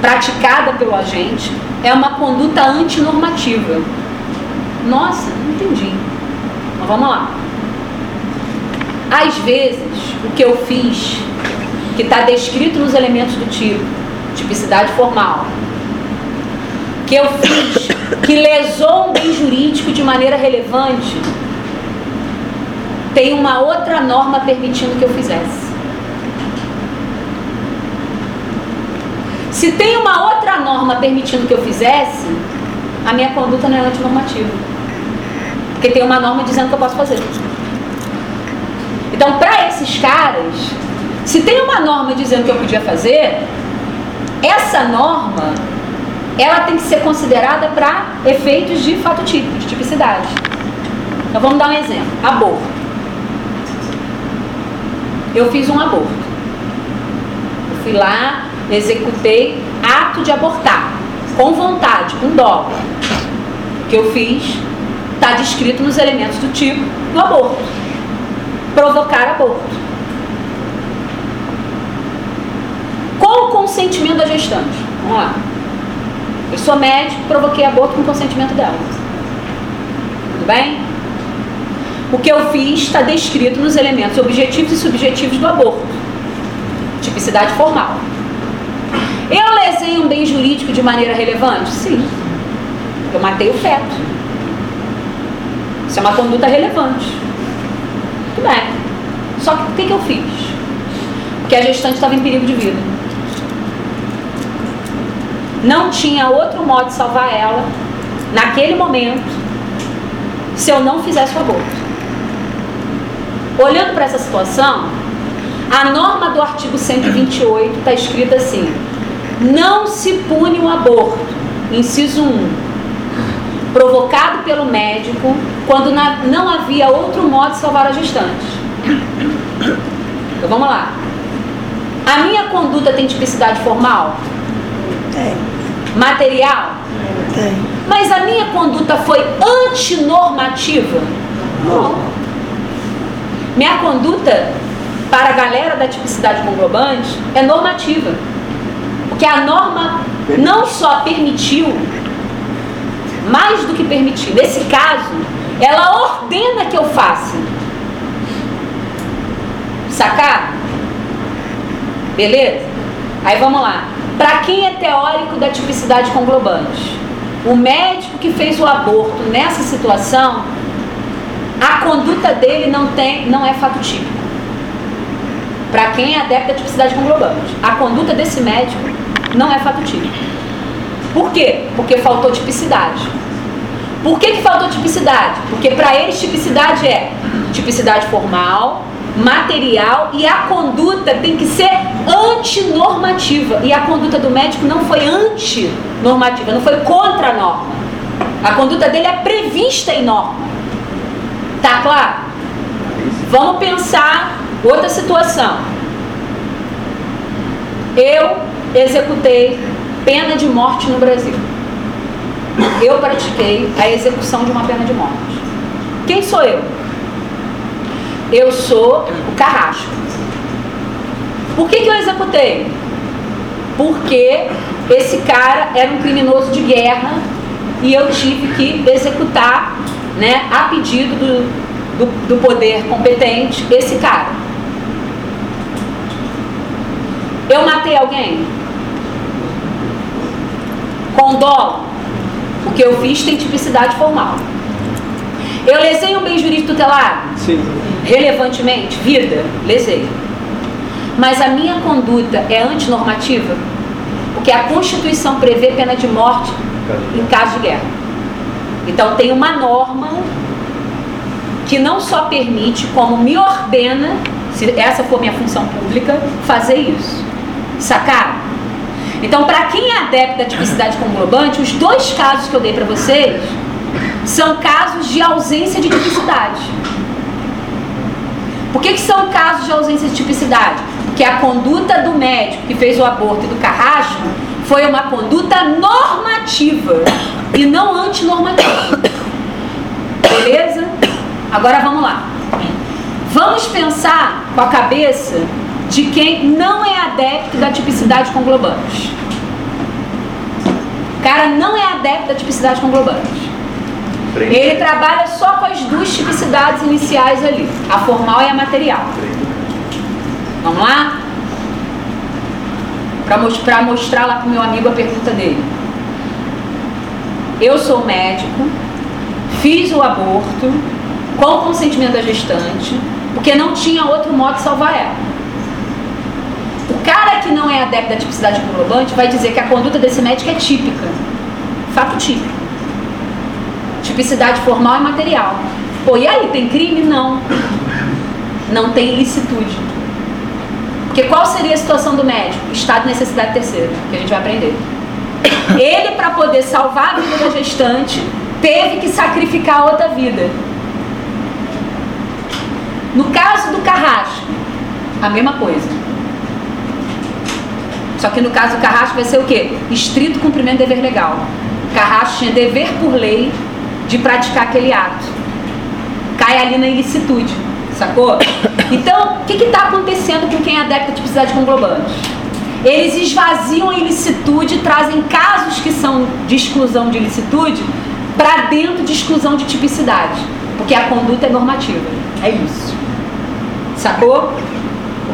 Speaker 1: praticada pelo agente, é uma conduta antinormativa. Nossa, não entendi. Mas vamos lá. Às vezes, o que eu fiz, que está descrito nos elementos do tipo, tipicidade formal, que eu fiz, que lesou um bem jurídico de maneira relevante, tem uma outra norma permitindo que eu fizesse. Se tem uma outra norma permitindo que eu fizesse, a minha conduta não é antinormativa. Porque tem uma norma dizendo que eu posso fazer. Então, para esses caras, se tem uma norma dizendo que eu podia fazer, essa norma ela tem que ser considerada para efeitos de fato típico, de tipicidade. Então vamos dar um exemplo. Aborto. Eu fiz um aborto. Eu fui lá, executei ato de abortar, com vontade, com dó. Que eu fiz está descrito nos elementos do tipo do aborto. Provocar aborto. Com o consentimento da gestante. Vamos lá. Eu sou médico, provoquei aborto com consentimento dela. Tudo bem? O que eu fiz está descrito nos elementos objetivos e subjetivos do aborto. Tipicidade formal. Eu lesei um bem jurídico de maneira relevante? Sim. Eu matei o feto. Isso é uma conduta relevante. Tudo bem. Só que o que, que eu fiz? Porque a gestante estava em perigo de vida. Não tinha outro modo de salvar ela, naquele momento, se eu não fizesse o aborto. Olhando para essa situação, a norma do artigo 128 está escrita assim: não se pune o aborto, inciso 1, provocado pelo médico quando não havia outro modo de salvar a gestante. Então vamos lá. A minha conduta tem tipicidade formal?
Speaker 3: Tem.
Speaker 1: Material?
Speaker 3: Tem.
Speaker 1: Mas a minha conduta foi antinormativa? Não. Minha conduta, para a galera da tipicidade conglobante, é normativa. Porque a norma não só permitiu, mais do que permitiu, nesse caso, ela ordena que eu faça. Sacar? Beleza? Aí vamos lá. Para quem é teórico da tipicidade conglobante, o médico que fez o aborto nessa situação, a conduta dele não tem, não é fato típico. Para quem é adepto da tipicidade conglobante, a conduta desse médico não é fato típico. Por quê? Porque faltou tipicidade. Por que, que faltou tipicidade? Porque para eles tipicidade é tipicidade formal, material e a conduta tem que ser antinormativa. E a conduta do médico não foi antinormativa, não foi contra a norma. A conduta dele é prevista em norma. Tá claro? Vamos pensar outra situação. Eu executei pena de morte no Brasil. Eu pratiquei a execução de uma pena de morte. Quem sou eu? Eu sou o carrasco. Por que, que eu executei? Porque esse cara era um criminoso de guerra e eu tive que executar, né, a pedido do, do, do poder competente, esse cara. Eu matei alguém? Com dó? O que eu fiz tem tipicidade formal. Eu lesei um bem jurídico tutelar?
Speaker 2: Sim.
Speaker 1: Relevantemente? Vida? Lesei. Mas a minha conduta é antinormativa? Porque a Constituição prevê pena de morte em caso de guerra. Então tem uma norma que não só permite, como me ordena, se essa for minha função pública, fazer isso. Sacar? Então, para quem é adepto da tipicidade conglobante, os dois casos que eu dei para vocês são casos de ausência de tipicidade. Por que, que são casos de ausência de tipicidade? Porque a conduta do médico que fez o aborto e do carrasco foi uma conduta normativa e não antinormativa. Beleza? Agora vamos lá. Vamos pensar com a cabeça de quem não é adepto da tipicidade conglobante. O cara não é adepto da tipicidade conglobante. Ele trabalha só com as duas tipicidades iniciais ali, a formal e a material. Vamos lá? Para mostrar, lá para o meu amigo a pergunta dele. Eu sou médico, fiz o aborto com consentimento da gestante, porque não tinha outro modo de salvar ela. Cara que não é adepto da tipicidade conglobante vai dizer que a conduta desse médico é típica. Fato típico. Tipicidade formal e material. Pô, e aí, tem crime? Não. Não tem ilicitude. Porque qual seria a situação do médico? Estado de necessidade terceira, que a gente vai aprender. Ele, para poder salvar a vida da gestante, teve que sacrificar outra vida. No caso do carrasco, a mesma coisa. Só que no caso do carrasco vai ser o quê? Estrito cumprimento do dever legal. Carrasco tinha dever por lei de praticar aquele ato. Cai ali na ilicitude, sacou? Então, o que está acontecendo com quem é adepto à tipicidade conglobante? Eles esvaziam a ilicitude, trazem casos que são de exclusão de ilicitude para dentro de exclusão de tipicidade, porque a conduta é normativa. É isso. Sacou?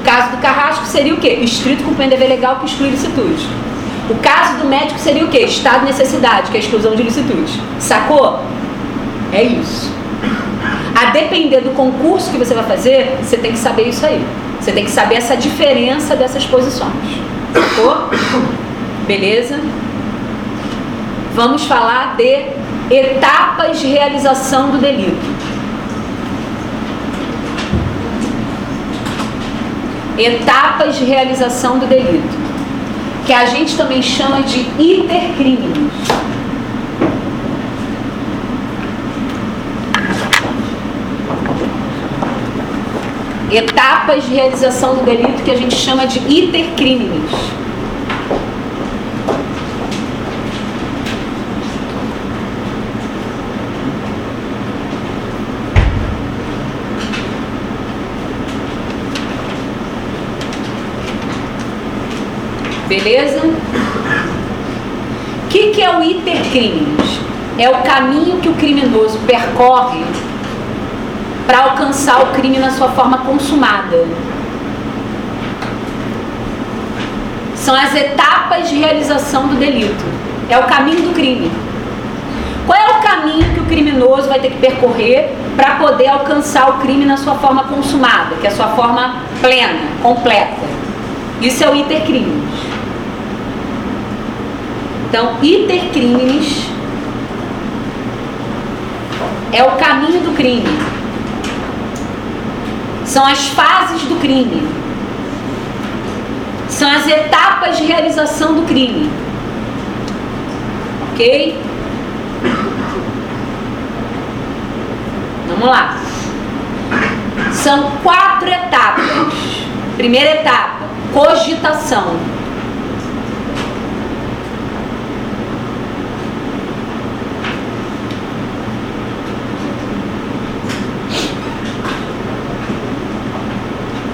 Speaker 1: O caso do carrasco seria o quê? Estrito cumprimento dever legal que exclui ilicitude. O caso do médico seria o quê? Estado de necessidade, que é a exclusão de ilicitude. Sacou? É isso. A depender do concurso que você vai fazer, você tem que saber isso aí. Você tem que saber essa diferença dessas posições. Sacou? Beleza? Vamos falar de etapas de realização do delito. Etapas de realização do delito. Que a gente também chama de intercrimes. etapas de realização do delito que a gente chama de iter Beleza? O que, que é o iter criminis? É o caminho que o criminoso percorre para alcançar o crime na sua forma consumada. São as etapas de realização do delito. É o caminho do crime. Qual é o caminho que o criminoso vai ter que percorrer para poder alcançar o crime na sua forma consumada, que é a sua forma plena, completa? Isso é o iter criminis. Então, iter criminis é o caminho do crime. São as fases do crime. São as etapas de realização do crime. Ok? Vamos lá. São quatro etapas. Primeira etapa, cogitação.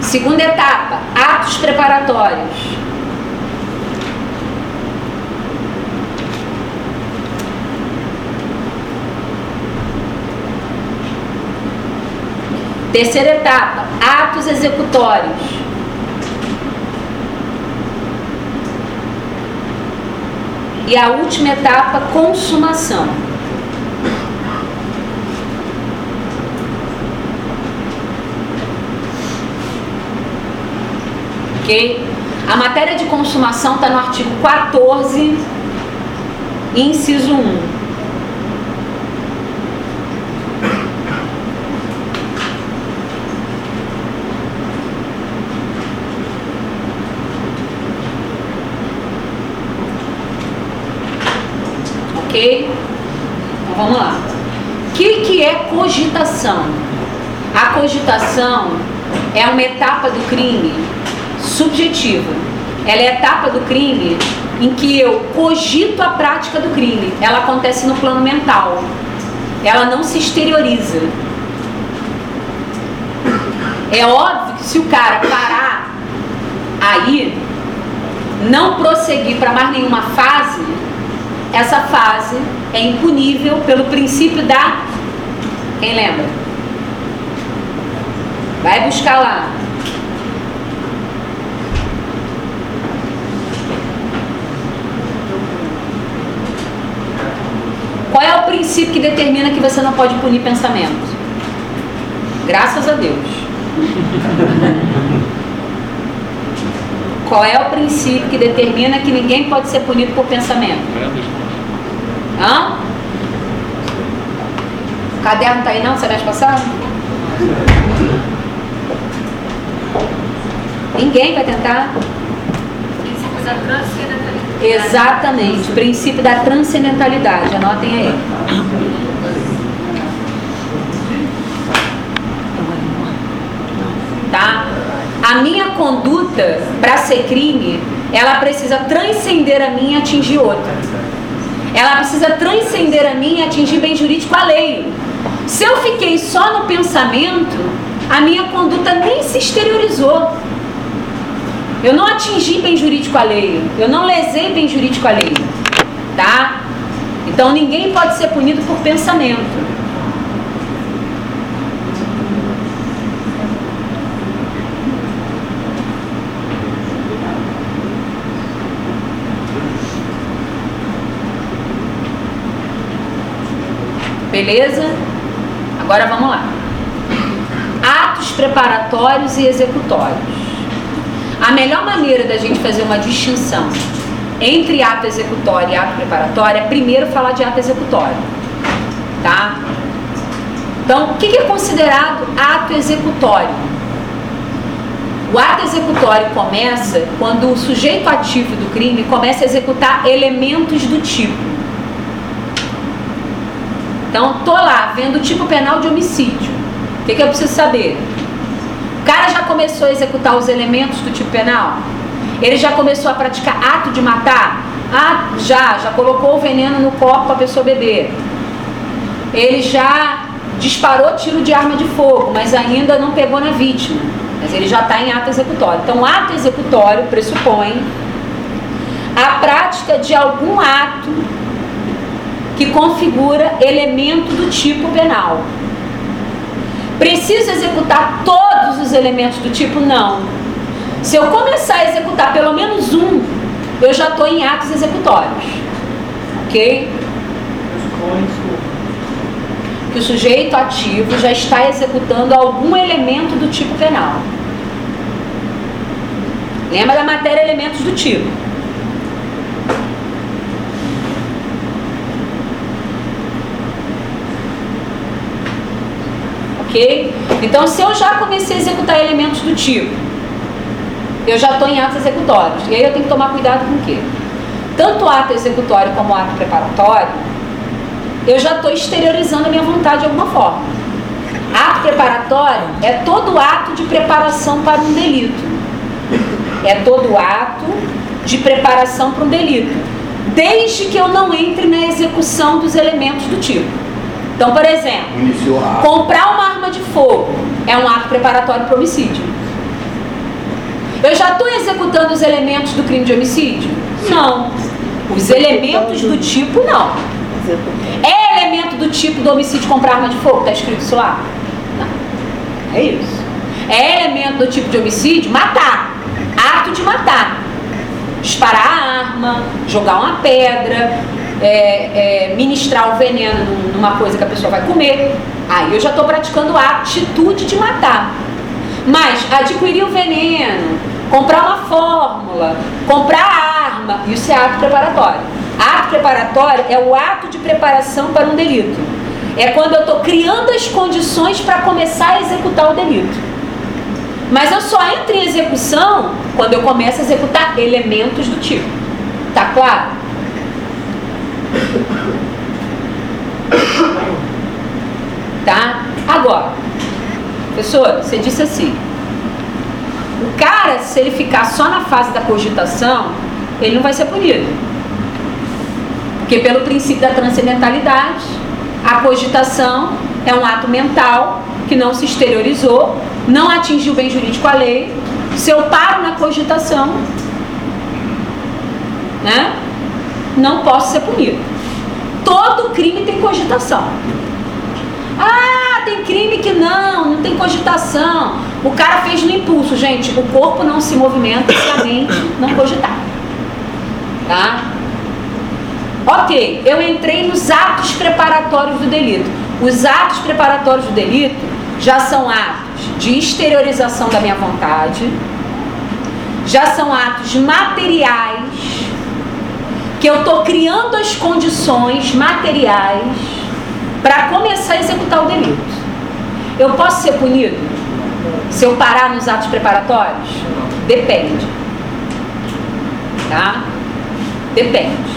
Speaker 1: Segunda etapa, atos preparatórios. Terceira etapa, atos executórios. E a última etapa, consumação. Ok? A matéria de consumação está no artigo 14, inciso 1. Ok? Então vamos lá. O que, que é cogitação? A cogitação é uma etapa do crime subjetiva. Ela é a etapa do crime em que eu cogito a prática do crime. Ela acontece no plano mental. Ela não se exterioriza. É óbvio que se o cara parar aí, não prosseguir para mais nenhuma fase, essa fase é impunível pelo princípio da. Quem lembra? Vai buscar lá. Qual é o princípio que determina que você não pode punir pensamentos? Graças a Deus. Qual é o princípio que determina que ninguém pode ser punido por pensamento? Hã? O caderno tá aí não, semestre passado? Ninguém vai tentar?
Speaker 2: Princípio da transcendentalidade.
Speaker 1: Exatamente, princípio da transcendentalidade, anotem aí. Tá? A minha conduta, para ser crime, ela precisa transcender a mim e atingir outra. Ela precisa transcender a mim e atingir bem jurídico alheio. Se eu fiquei só no pensamento, a minha conduta nem se exteriorizou. Eu não atingi bem jurídico alheio. Eu não lesei bem jurídico alheio. Tá? Então ninguém pode ser punido por pensamento. Beleza? Agora vamos lá. Atos preparatórios e executórios. A melhor maneira da gente fazer uma distinção entre ato executório e ato preparatório é primeiro falar de ato executório. Tá? Então, o que é considerado ato executório? O ato executório começa quando o sujeito ativo do crime começa a executar elementos do tipo. Então, tô lá vendo o tipo penal de homicídio. O que, que eu preciso saber? O cara já começou a executar os elementos do tipo penal? Ele já começou a praticar ato de matar? Ah, já, já colocou o veneno no copo para a pessoa beber. Ele já disparou tiro de arma de fogo, mas ainda não pegou na vítima. Mas ele já está em ato executório. Então, ato executório pressupõe a prática de algum ato que configura elemento do tipo penal. Preciso executar todos os elementos do tipo? Não. Se eu começar a executar pelo menos um, eu já estou em atos executórios. Ok? Que o sujeito ativo já está executando algum elemento do tipo penal. Lembra da matéria elementos do tipo. Ok? Então, se eu já comecei a executar elementos do tipo, eu já estou em atos executórios. E aí eu tenho que tomar cuidado com o quê? Tanto o ato executório como o ato preparatório, eu já estou exteriorizando a minha vontade de alguma forma. Ato preparatório é todo ato de preparação para um delito. É todo ato de preparação para um delito. Desde que eu não entre na execução dos elementos do tipo. Então, por exemplo, comprar uma arma de fogo é um ato preparatório para homicídio. Eu já estou executando os elementos do crime de homicídio? Não. Os elementos do tipo, não. É elemento do tipo do homicídio comprar arma de fogo? Está escrito isso lá? Não. É isso. É elemento do tipo de homicídio? Matar. Ato de matar. Disparar a arma, jogar uma pedra, é, é, ministrar o veneno numa coisa que a pessoa vai comer. Aí eu já estou praticando a atitude de matar. Mas adquirir o veneno, comprar uma fórmula, comprar a arma, isso é ato preparatório. Ato preparatório é o ato de preparação para um delito. É quando eu estou criando as condições para começar a executar o delito. Mas eu só entro em execução quando eu começo a executar elementos do tipo. Tá claro? Tá? Agora, professor, você disse assim: o cara, se ele ficar só na fase da cogitação, ele não vai ser punido. Porque, pelo princípio da transcendentalidade, a cogitação é um ato mental que não se exteriorizou, não atingiu o bem jurídico a lei. Se eu paro na cogitação, né, não posso ser punido. Todo crime tem cogitação. Ah, tem crime que não, não tem cogitação. O cara fez no impulso, gente. O corpo não se movimenta se a mente não cogitar. Tá? Ok, eu entrei nos atos preparatórios do delito. Os atos preparatórios do delito já são atos de exteriorização da minha vontade, já são atos materiais, que eu estou criando as condições materiais para começar a executar o delito. Eu posso ser punido se eu parar nos atos preparatórios? Depende. Tá? Depende.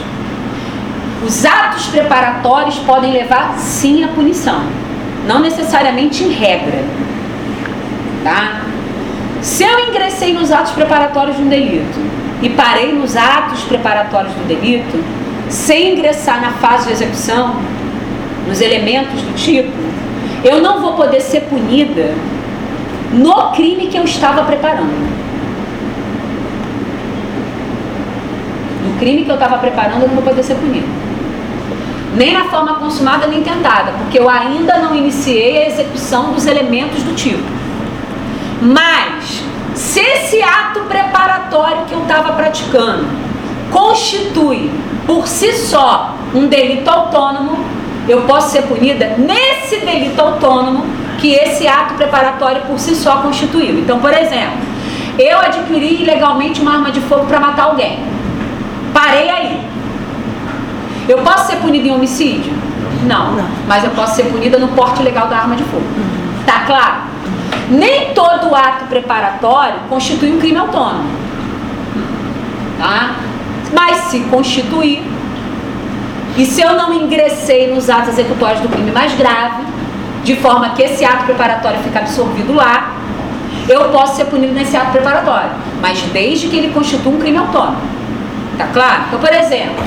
Speaker 1: Os atos preparatórios podem levar sim à punição, não necessariamente em regra. Tá? Se eu ingressei nos atos preparatórios de um delito e parei nos atos preparatórios do delito, sem ingressar na fase de execução, nos elementos do tipo, eu não vou poder ser punida no crime que eu estava preparando. No crime que eu estava preparando, eu não vou poder ser punida. Nem na forma consumada nem tentada, porque eu ainda não iniciei a execução dos elementos do tipo. Mas, se esse ato preparatório que eu estava praticando constitui por si só um delito autônomo, eu posso ser punida nesse delito autônomo que esse ato preparatório por si só constituiu. Então, por exemplo, eu adquiri ilegalmente uma arma de fogo para matar alguém. Parei aí. Eu posso ser punida em homicídio? Não. Não. Mas eu posso ser punida no porte ilegal da arma de fogo. Uhum. Tá claro? Nem todo ato preparatório constitui um crime autônomo. Tá? Mas se constituir, e se eu não ingressei nos atos executórios do crime mais grave, de forma que esse ato preparatório fique absorvido lá, eu posso ser punido nesse ato preparatório, mas desde que ele constitua um crime autônomo. Tá claro? Então, por exemplo,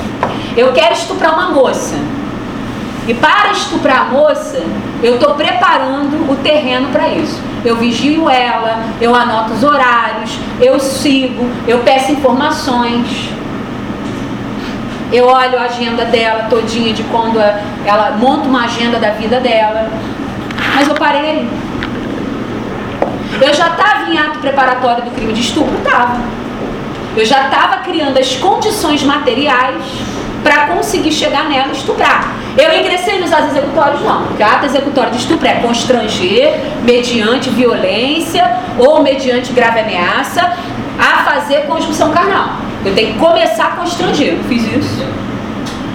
Speaker 1: eu quero estuprar uma moça. E para estuprar a moça, eu estou preparando o terreno para isso. Eu vigio ela, eu anoto os horários, eu sigo, eu peço informações. Eu olho a agenda dela todinha de quando ela monta uma agenda da vida dela. Mas eu parei. Eu já estava em ato preparatório do crime de estupro? Estava. Eu já estava criando as condições materiais para conseguir chegar nela e estuprar. Eu ingressei nos atos executórios, não. Porque ato executório de estupro é constranger, mediante violência ou mediante grave ameaça, a fazer conjunção carnal. Eu tenho que começar a constranger. Eu fiz isso.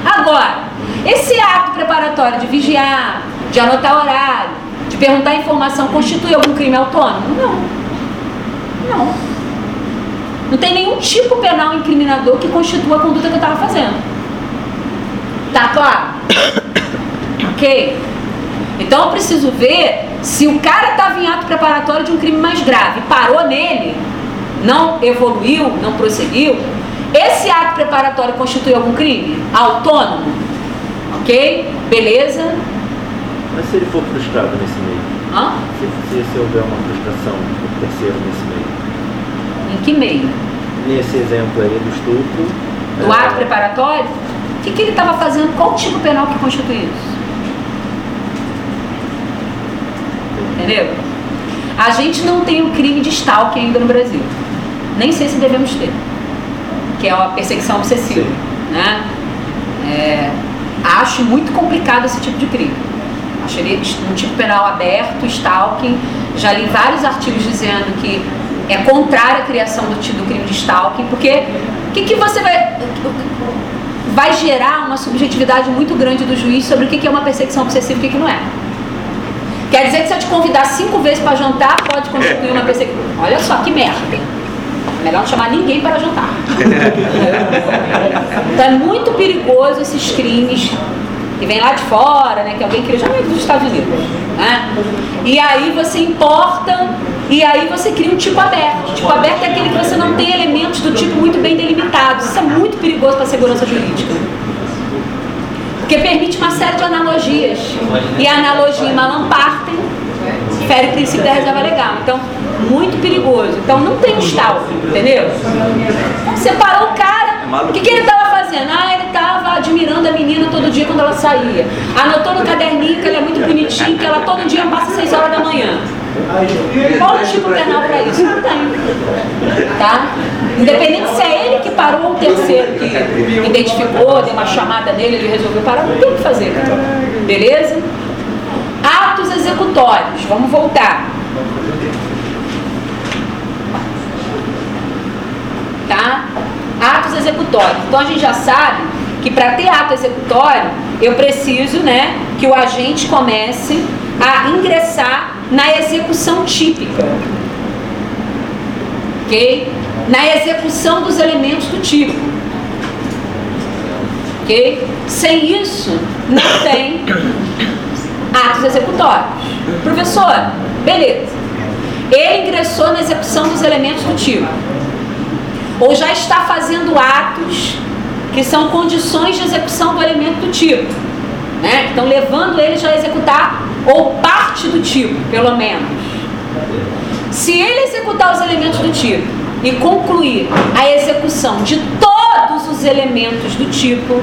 Speaker 1: Agora, esse ato preparatório de vigiar, de anotar horário, de perguntar informação, constitui algum crime autônomo? Não. Não. Não tem nenhum tipo penal incriminador que constitua a conduta que eu estava fazendo. Tá claro? *coughs* ok? Então eu preciso ver se o cara estava em ato preparatório de um crime mais grave, parou nele, não evoluiu, não prosseguiu, esse ato preparatório constitui algum crime? Autônomo? Ok? Beleza?
Speaker 4: Mas se ele for frustrado nesse meio?
Speaker 1: Hã?
Speaker 4: Se, se, se houver uma frustração do terceiro nesse meio?
Speaker 1: Em que meio?
Speaker 4: Nesse exemplo aí do estupro.
Speaker 1: Do é... ato preparatório? O que, que ele estava fazendo? Qual o tipo penal que constitui isso? Entendeu? A gente não tem o crime de stalking ainda no Brasil. Nem sei se devemos ter. Que é a perseguição obsessiva. Né? É, acho muito complicado esse tipo de crime. Acho ele um tipo penal aberto, stalking. Já li vários artigos dizendo que é contrária à criação do, do crime de stalking, porque o que, que você vai. Vai gerar uma subjetividade muito grande do juiz sobre o que, que é uma perseguição obsessiva e o que, que não é. Quer dizer que se eu te convidar cinco vezes para jantar, pode constituir uma perseguição. Olha só que merda. Melhor não chamar ninguém para jantar. *laughs* então é muito perigoso esses crimes que vem lá de fora, né? Que alguém queria já dos Estados Unidos. Né? E aí você importa e aí você cria um tipo aberto. O tipo aberto é aquele que você não tem elementos do tipo muito bem delimitados. Isso é muito perigoso para a segurança jurídica. Porque permite uma série de analogias. E a analogia em Malamparten fere o princípio da reserva legal. Então, muito perigoso. Então, não tem stalking, entendeu? Separou o cara. O que, que ele estava fazendo? Ah, ele estava admirando a menina todo dia quando ela saía. Anotou no caderninho que ela é muito bonitinha, que ela todo dia passa 6 horas da manhã. Qual o tipo penal para isso? Não tem. Tá? Independente se é ele que parou ou o terceiro que identificou, deu uma chamada nele, ele resolveu parar, não tem o que fazer. Beleza? Atos executórios. Vamos voltar. Tá? Atos executórios. Então a gente já sabe que para ter ato executório, eu preciso né, que o agente comece a ingressar na execução típica. Ok? Na execução dos elementos do tipo. Ok? Sem isso, não tem atos executórios. Professor, beleza. Ele ingressou na execução dos elementos do tipo. Ou já está fazendo atos que são condições de execução do elemento do tipo. Né? Então, levando ele já a executar ou parte do tipo, pelo menos. Se ele executar os elementos do tipo e concluir a execução de todos os elementos do tipo,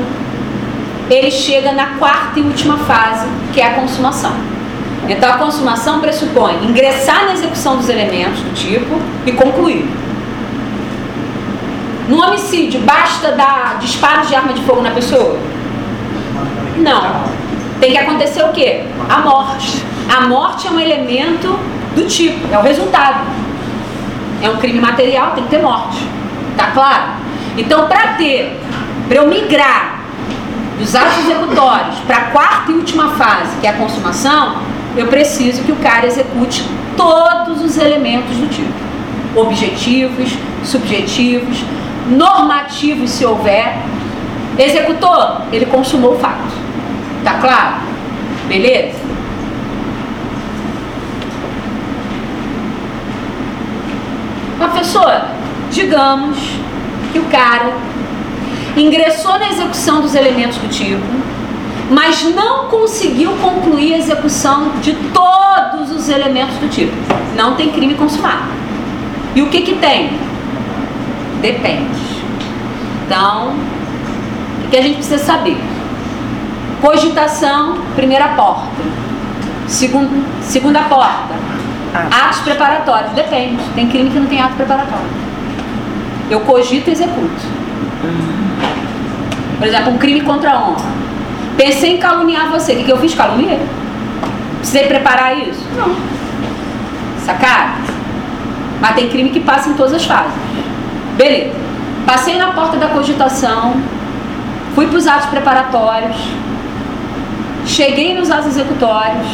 Speaker 1: ele chega na quarta e última fase, que é a consumação. Então a consumação pressupõe ingressar na execução dos elementos do tipo e concluir. No homicídio, basta dar disparos de arma de fogo na pessoa? Não. Tem que acontecer o quê? A morte. A morte é um elemento do tipo, é o resultado. É um crime material, tem que ter morte. Tá claro? Então, para ter, para eu migrar dos atos executórios para a quarta e última fase, que é a consumação, eu preciso que o cara execute todos os elementos do tipo: objetivos, subjetivos, normativos, se houver. Executou, ele consumou o fato. Tá claro? Beleza? Professora, digamos que o cara ingressou na execução dos elementos do tipo, mas não conseguiu concluir a execução de todos os elementos do tipo. Não tem crime consumado. E o que que tem? Depende. Então, o que a gente precisa saber? Cogitação, primeira porta. Segunda, segunda porta. Atos preparatórios. Depende. Tem crime que não tem ato preparatório. Eu cogito e executo. Por exemplo, um crime contra a honra. Pensei em caluniar você. O que, eu fiz? Caluniei. Precisei preparar isso? Não. Sacaram? Mas tem crime que passa em todas as fases. Beleza. Passei na porta da cogitação. Fui para os atos preparatórios cheguei nos atos executórios,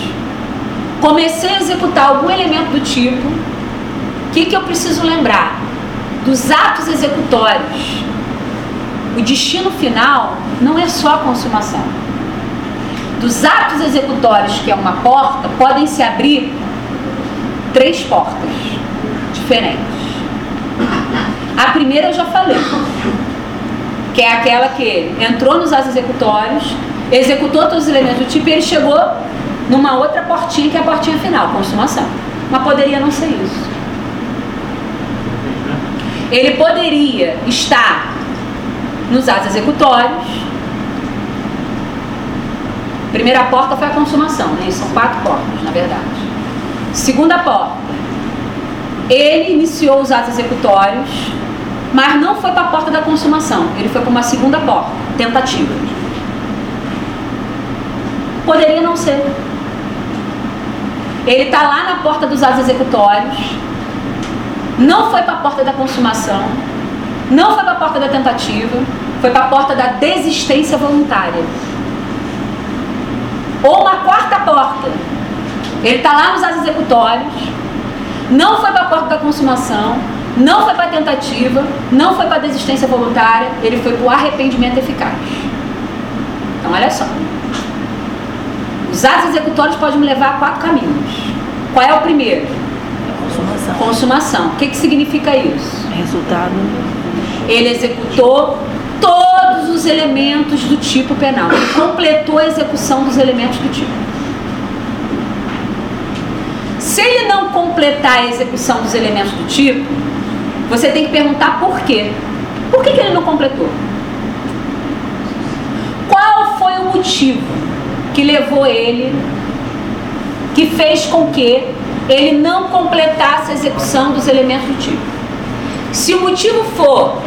Speaker 1: comecei a executar algum elemento do tipo, o que, que eu preciso lembrar? Dos atos executórios, o destino final não é só a consumação. Dos atos executórios, que é uma porta, podem se abrir três portas diferentes. A primeira eu já falei, que é aquela que entrou nos atos executórios, executou todos os elementos do tipo e ele chegou numa outra portinha que é a portinha final, consumação. Mas poderia não ser isso. Ele poderia estar nos atos executórios. Primeira porta foi a consumação, né? São quatro portas, na verdade. Segunda porta, Ele iniciou os atos executórios, mas não foi para a porta da consumação. Ele foi para uma segunda porta, tentativa. Poderia não ser. Ele está lá na porta dos atos executórios, não foi para a porta da consumação, não foi para a porta da tentativa, foi para a porta da desistência voluntária. Ou uma quarta porta. Ele está lá nos atos executórios, não foi para a porta da consumação, não foi para a tentativa, não foi para a desistência voluntária, ele foi para o arrependimento eficaz. Então, olha só. Os atos executórios podem me levar a quatro caminhos. Qual é o primeiro?
Speaker 3: Consumação.
Speaker 1: Consumação. O que, que significa isso?
Speaker 3: Resultado.
Speaker 1: Ele executou todos os elementos do tipo penal. Ele completou a execução dos elementos do tipo. Se ele não completar a execução dos elementos do tipo, você tem que perguntar por quê. Por que, que ele não completou? Qual foi o motivo que levou ele, que fez com que ele não completasse a execução dos elementos do tipo? Se o motivo for,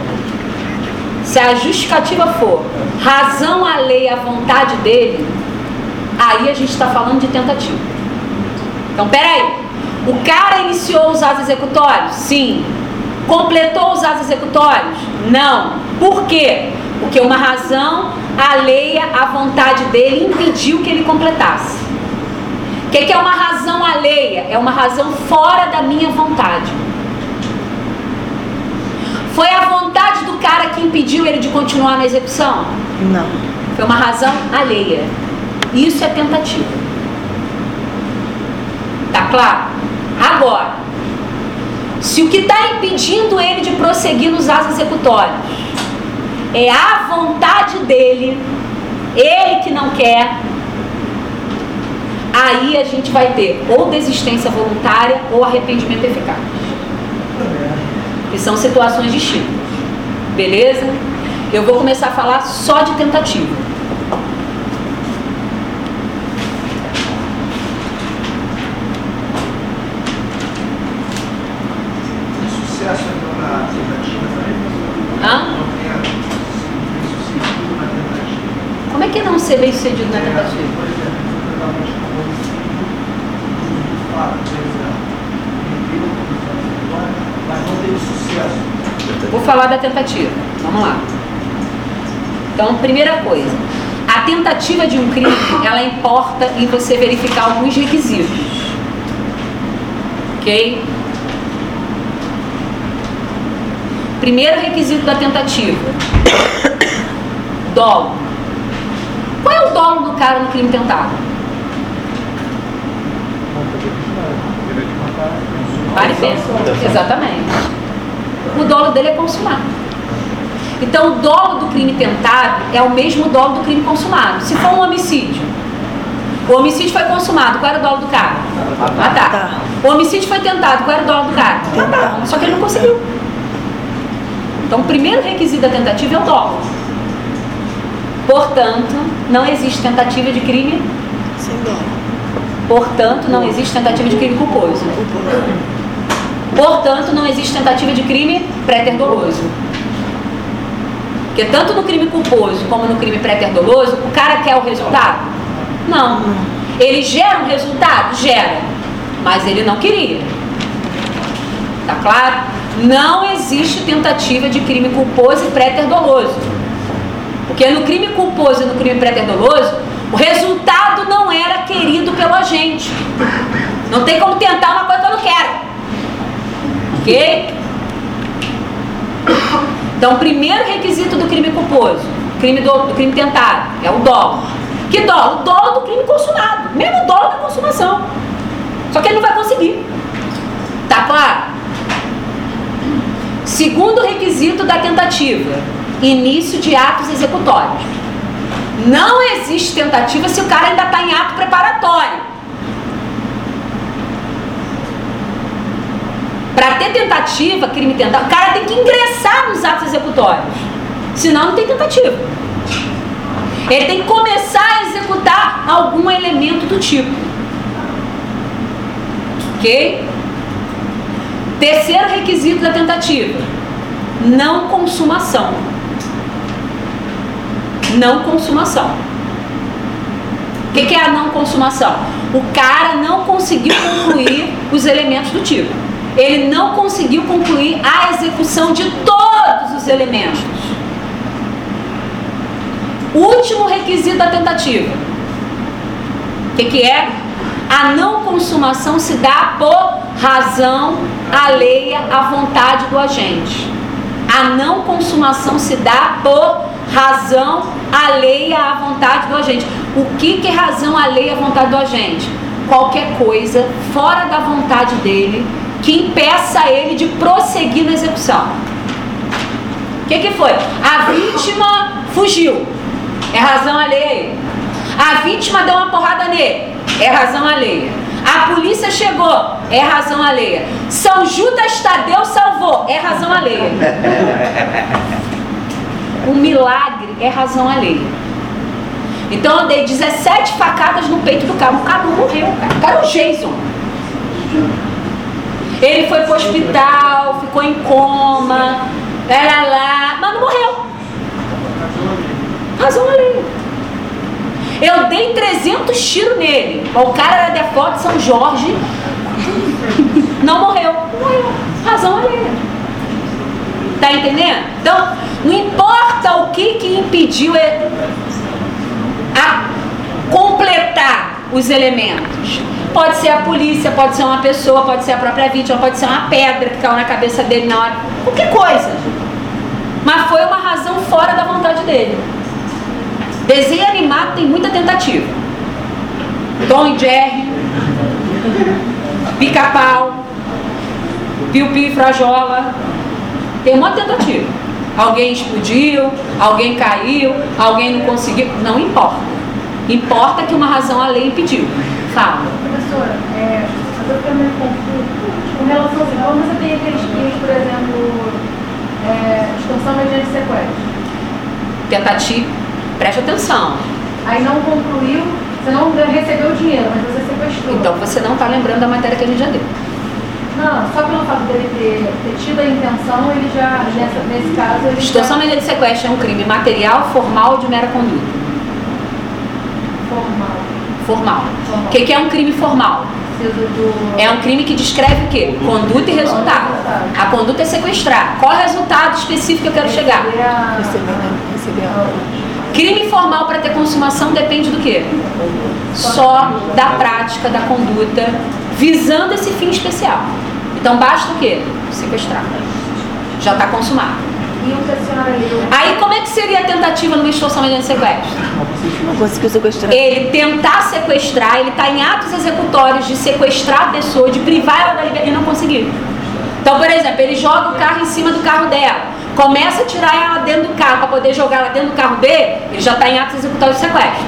Speaker 1: se a justificativa for razão alheia à vontade dele, aí a gente está falando de tentativa. Então, peraí. O cara iniciou os atos executórios? Sim. Completou os atos executórios? Não. Por quê? Porque uma razão alheia à vontade dele impediu que ele completasse. O que, que é uma razão alheia? É uma razão fora da minha vontade. Foi a vontade do cara que impediu ele de continuar na execução?
Speaker 3: Não.
Speaker 1: Foi uma razão alheia. Isso é tentativa. Tá claro? Agora, se o que está impedindo ele de prosseguir nos atos executórios é a vontade dele, ele que não quer, aí a gente vai ter ou desistência voluntária ou arrependimento eficaz. Que são situações distintas. Beleza? Eu vou começar a falar só de tentativa.
Speaker 5: sucesso então na tentativa também?
Speaker 1: Hã?
Speaker 5: Não tenha sido sucedido na tentativa.
Speaker 1: Como é que é não ser bem sucedido na
Speaker 5: Por
Speaker 1: tentativa?
Speaker 5: exemplo, totalmente como de fato, por exemplo, cumpriu mas não teve sucesso.
Speaker 1: Vou falar da tentativa. Vamos lá. Então, primeira coisa, a tentativa de um crime, ela importa em você verificar alguns requisitos. Ok? Primeiro requisito da tentativa: dolo. Qual é o dolo do cara no crime tentado? Pare e pensa. Exatamente. O dolo dele é consumar. Então, o dolo do crime tentado é o mesmo dolo do crime consumado. Se for um homicídio, o homicídio foi consumado, qual era o dolo do cara? Matar.
Speaker 3: Tá.
Speaker 1: O homicídio foi tentado, qual era o dolo do cara? Matar. Só que ele não conseguiu. Então, o primeiro requisito da tentativa é o dolo. Portanto, não existe tentativa de crime.
Speaker 3: Sem dó.
Speaker 1: Portanto, não existe tentativa de crime culposo. Portanto, não existe tentativa de crime préter-doloso. Porque tanto no crime culposo como no crime préter-doloso, o cara quer o resultado? Não. Ele gera um resultado? Gera. Mas ele não queria. Tá claro? Não existe tentativa de crime culposo e préter-doloso. Porque no crime culposo e no crime préter-doloso, o resultado não era querido pelo agente. Não tem como tentar uma coisa que eu não quero. Ok? Então, o primeiro requisito do crime culposo, crime do, do crime tentado, é o dolo. Que dolo? O dolo do crime consumado. Mesmo dolo da consumação. Só que ele não vai conseguir. Tá claro? Segundo requisito da tentativa, início de atos executórios. Não existe tentativa se o cara ainda está em ato preparatório. Ter tentativa, crime tentado, o cara tem que ingressar nos atos executórios. Senão não tem tentativa. Ele tem que começar a executar algum elemento do tipo. Ok? Terceiro requisito da tentativa: não consumação. Não consumação. O que, que é a não consumação? O cara não conseguiu concluir os elementos do tipo. Ele não conseguiu concluir a execução de todos os elementos. Último requisito da tentativa. O que, que é? A não consumação se dá por razão alheia à vontade do agente. A não consumação se dá por razão alheia à vontade do agente. O que, que é razão alheia à vontade do agente? Qualquer coisa fora da vontade dele que impeça ele de prosseguir na execução. O que, que foi? A vítima fugiu. É razão alheia. A vítima deu uma porrada nele. É razão alheia. A polícia chegou. É razão alheia. São Judas Tadeu salvou. É razão alheia. O milagre é razão alheia. Então eu dei 17 facadas no peito do cara. O cara não morreu. O cara é o Jason. Ele foi pro hospital, ficou em coma, era lá, mas não morreu. Razão alheia. Eu dei 300 tiros nele. O cara era default de São Jorge. Não morreu. Não morreu. Razão alheia. Tá entendendo? Então, não importa o que, que impediu a completar os elementos. Pode ser a polícia, pode ser uma pessoa, pode ser a própria vítima, pode ser uma pedra que caiu na cabeça dele na hora. Qualquer coisa. Mas foi uma razão fora da vontade dele. Desenho animado tem muita tentativa. Tom e Jerry, Pica-Pau, Piu Piu e Frajola. Tem uma tentativa. Alguém explodiu, alguém caiu, alguém não conseguiu. Não importa. Importa que uma razão a lei impediu. Fala.
Speaker 2: Professora, é, eu estou meio confuso. Com relação assim, quando você tem aqueles crimes, por exemplo, é, extorsão mediante sequestro.
Speaker 1: Tentativa. Preste atenção.
Speaker 2: Aí não concluiu, você não recebeu o dinheiro, mas você sequestrou.
Speaker 1: Então você não está lembrando da matéria que a gente já deu.
Speaker 2: Não, só pelo fato dele ter, ter tido a intenção, ele já, nessa, nesse caso, ele
Speaker 1: Extorsão
Speaker 2: já...
Speaker 1: mediante sequestro é um crime material, formal ou de mera conduta.
Speaker 2: Formal.
Speaker 1: O que, que é um crime formal? É um crime que descreve o quê? Conduta e resultado. A conduta é sequestrar. Qual é o resultado específico que eu quero chegar?
Speaker 2: A...
Speaker 1: Crime formal para ter consumação depende do quê? Só da prática, da conduta, visando esse fim especial. Então basta o quê? Sequestrar. Já está consumado. Aí como é que seria a tentativa numa extorsão mediante sequestro? Ele tentar sequestrar, ele está em atos executórios de sequestrar a pessoa, de privar ela da liberdade e não conseguir. Então, por exemplo, ele joga o carro em cima do carro dela, começa a tirar ela dentro do carro para poder jogar ela dentro do carro dele, ele já está em atos executórios de sequestro.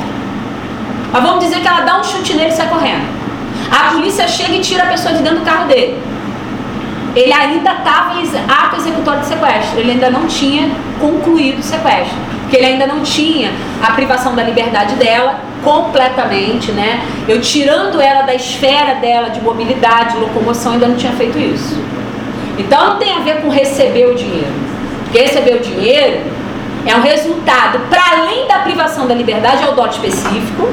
Speaker 1: Mas vamos dizer que ela dá um chute nele e sai correndo. A polícia chega e tira a pessoa de dentro do carro dele. Ele ainda estava em ato executório de sequestro, ele ainda não tinha concluído o sequestro, porque ele ainda não tinha a privação da liberdade dela completamente, né? Eu tirando ela da esfera dela de mobilidade, de locomoção, ainda não tinha feito isso. Então não tem a ver com receber o dinheiro, porque receber o dinheiro é um resultado, para além da privação da liberdade, é o dote específico,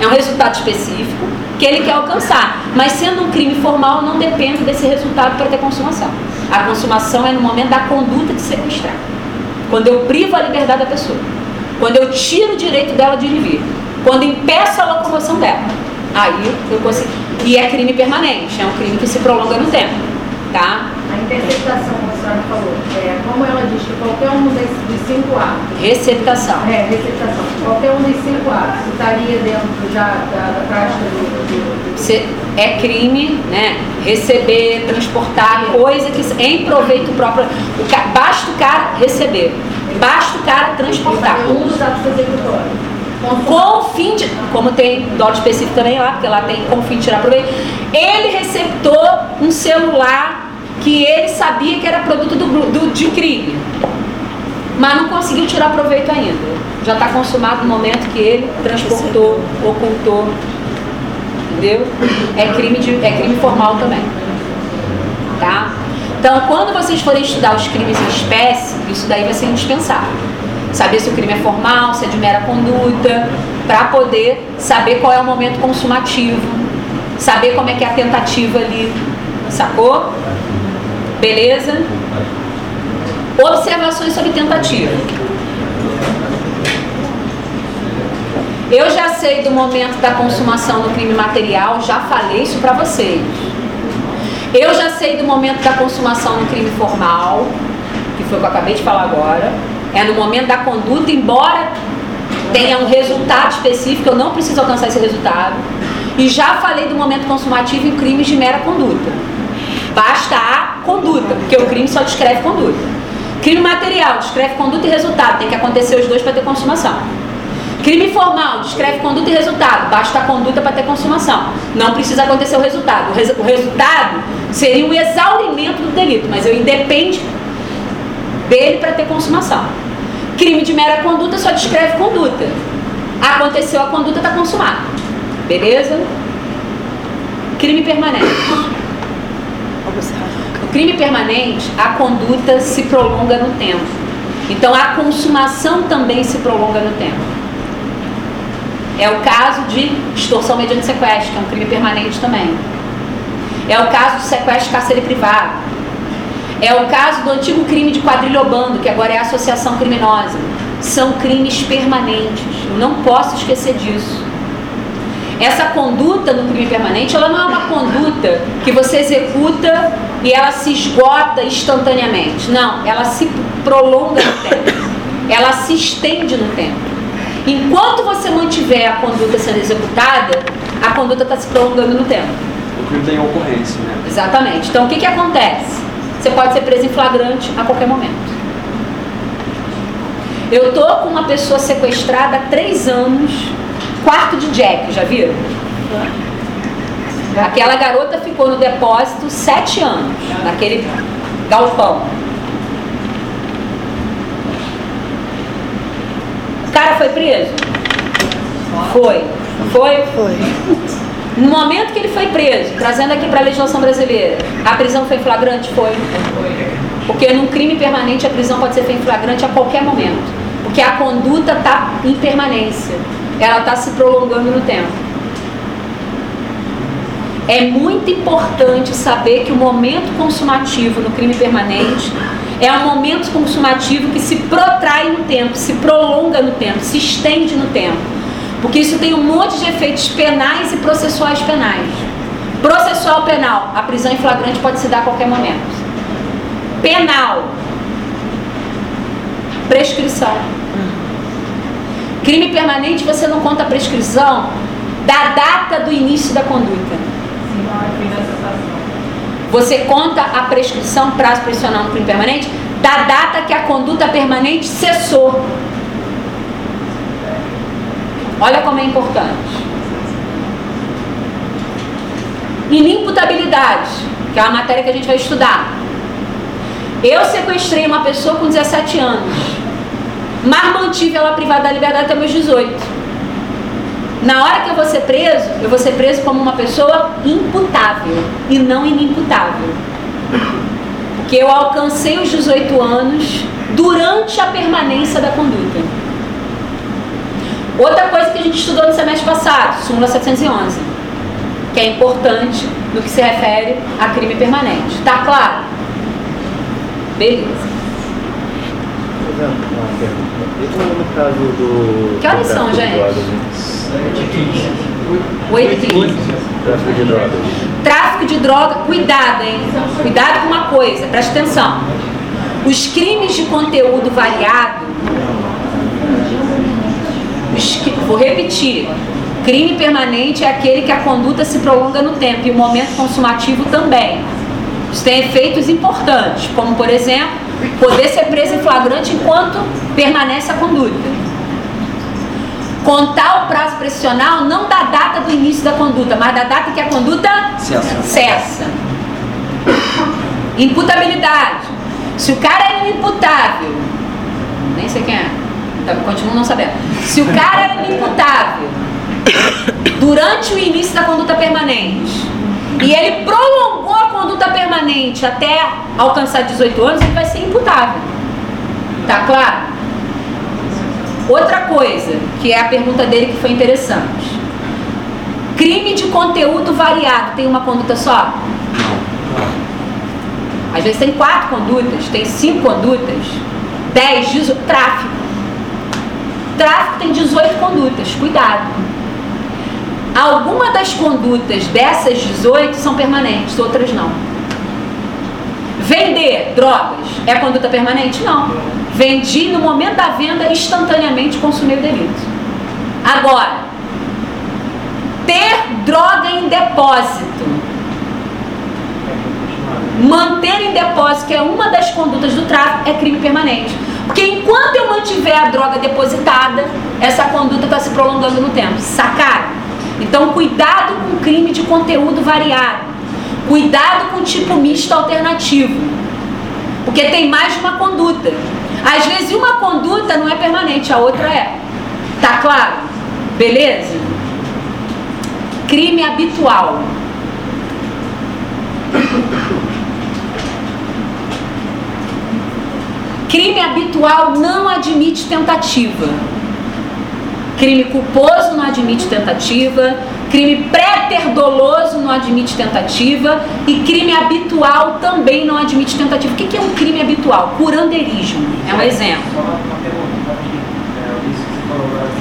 Speaker 1: é um resultado específico que ele quer alcançar. Mas sendo um crime formal, não depende desse resultado para ter consumação. A consumação é no momento da conduta de sequestrar. Quando eu privo a liberdade da pessoa. Quando eu tiro o direito dela de vir. Quando impeço a locomoção dela. Aí eu consigo. E é crime permanente, é um crime que se prolonga no tempo. Tá?
Speaker 2: A interceptação, como a senhora falou, é, como ela diz que qualquer um dos cinco atos,
Speaker 1: Receptação.
Speaker 2: é, receptação, qualquer um dos cinco atos estaria dentro já da, da prática do, do,
Speaker 1: Você- é crime, né? Receber, transportar, coisa que em proveito próprio. O basta o cara receber, basta o cara transportar.
Speaker 2: um dos atos executórios.
Speaker 1: Com fim de. Como tem dólar específico também lá, porque lá tem com fim de tirar proveito. Ele receptou um celular que ele sabia que era produto do, do, de crime. Mas não conseguiu tirar proveito ainda. Já está consumado no momento que ele transportou, ocultou. Entendeu? É crime, de, é crime formal também. tá? Então, quando vocês forem estudar os crimes em espécie, isso daí vai ser indispensável. Saber se o crime é formal, se é de mera conduta, para poder saber qual é o momento consumativo, saber como é que é a tentativa ali, sacou? Beleza? Observações sobre tentativa. Eu já sei do momento da consumação do crime material, já falei isso para vocês. Eu já sei do momento da consumação no crime formal, que foi o que eu acabei de falar agora. É no momento da conduta, embora tenha um resultado específico, eu não preciso alcançar esse resultado. E já falei do momento consumativo em crimes de mera conduta. Basta a conduta, porque o crime só descreve conduta. Crime material descreve conduta e resultado, tem que acontecer os dois para ter consumação. Crime formal descreve conduta e resultado, basta a conduta para ter consumação. Não precisa acontecer o resultado. O, res, o resultado seria um exaurimento do delito, mas eu independe dele para ter consumação. Crime de mera conduta só descreve conduta. Aconteceu a conduta, está consumado. Beleza? Crime permanente. O crime permanente, a conduta se prolonga no tempo. Então a consumação também se prolonga no tempo. É o caso de extorsão mediante sequestro, que é um crime permanente também. É o caso de sequestro, cárcere privado. É o caso do antigo crime de quadrilhobando, que agora é associação criminosa. São crimes permanentes. Eu não posso esquecer disso. Essa conduta no crime permanente, ela não é uma conduta que você executa e ela se esgota instantaneamente. Não, ela se prolonga no tempo. Ela se estende no tempo. Enquanto você mantiver a conduta sendo executada, a conduta está se prolongando no tempo.
Speaker 6: O crime tem ocorrência, né?
Speaker 1: Exatamente. Então o que, que acontece? Você pode ser preso em flagrante a qualquer momento. Eu tô com uma pessoa sequestrada há três anos, quarto de Jack, já viram? Aquela garota ficou no depósito sete anos, naquele galpão. O cara foi preso? Foi. Foi?
Speaker 3: Foi.
Speaker 1: No momento que ele foi preso, trazendo aqui para a legislação brasileira, a prisão foi flagrante? Foi. Porque num crime permanente a prisão pode ser feita em flagrante a qualquer momento. Porque a conduta está em permanência. Ela está se prolongando no tempo. É muito importante saber que o momento consumativo no crime permanente é um momento consumativo que se protrai no tempo, se prolonga no tempo, se estende no tempo. Porque isso tem um monte de efeitos penais e processuais penais. Processual penal, a prisão em flagrante pode se dar a qualquer momento. Penal, prescrição. Crime permanente, você não conta a prescrição da data do início da conduta. Você conta a prescrição, prazo prescricional no crime permanente, da data que a conduta permanente cessou. Olha como é importante. Inimputabilidade, que é uma matéria que a gente vai estudar. Eu sequestrei uma pessoa com 17 anos, mas mantive ela privada da liberdade até meus 18. Na hora que eu vou ser preso, eu vou ser preso como uma pessoa imputável e não inimputável. Porque eu alcancei os 18 anos durante a permanência da conduta. Outra coisa que a gente estudou no semestre passado, súmula 711, que é importante no que se refere a crime permanente. Tá claro? Beleza.
Speaker 4: Pergunta. E no caso do.
Speaker 1: Que horas são, gente?
Speaker 4: drogas, né?
Speaker 1: 8 e 15.
Speaker 4: Tráfico de drogas.
Speaker 1: Tráfico de droga, cuidado, hein? Cuidado com uma coisa, preste atenção. Os crimes de conteúdo variado, os vou repetir. Crime permanente é aquele que a conduta se prolonga no tempo e o momento consumativo também. Isso tem efeitos importantes, como por exemplo, poder ser preso em flagrante enquanto permanece a conduta. Contar o prazo prescricional não da data do início da conduta, mas da data que a conduta
Speaker 6: Cessa.
Speaker 1: cessa. Imputabilidade. Se o cara é inimputável, nem sei quem é, tá, continuo não sabendo. Se o cara é inimputável durante o início da conduta permanente e ele prolongou a conduta permanente até alcançar 18 anos, ele vai ser imputável. Tá claro? Outra coisa, que é a pergunta dele que foi interessante. Crime de conteúdo variado tem uma conduta só? Às vezes tem quatro condutas, tem cinco condutas, dez, 18, tráfico. Tráfico tem 18 condutas, cuidado. Alguma das condutas dessas 18 são permanentes, outras não. Vender drogas é conduta permanente? Não. Vendi no momento da venda, instantaneamente consumi o delito. Agora, ter droga em depósito, manter em depósito, que é uma das condutas do tráfico, é crime permanente. Porque enquanto eu mantiver a droga depositada, essa conduta está se prolongando no tempo. Sacaram? Então, cuidado com crime de conteúdo variado. Cuidado com tipo misto alternativo. Porque tem mais de uma conduta. Às vezes uma conduta não é permanente, a outra é. Tá claro? Beleza? Crime habitual. Crime habitual não admite tentativa. Crime culposo não admite tentativa. Crime pré-terdoloso não admite tentativa. E crime habitual também não admite tentativa. O que é um crime habitual? Curandeirismo. É um exemplo.
Speaker 5: Só uma pergunta. É, isso que você falou agora de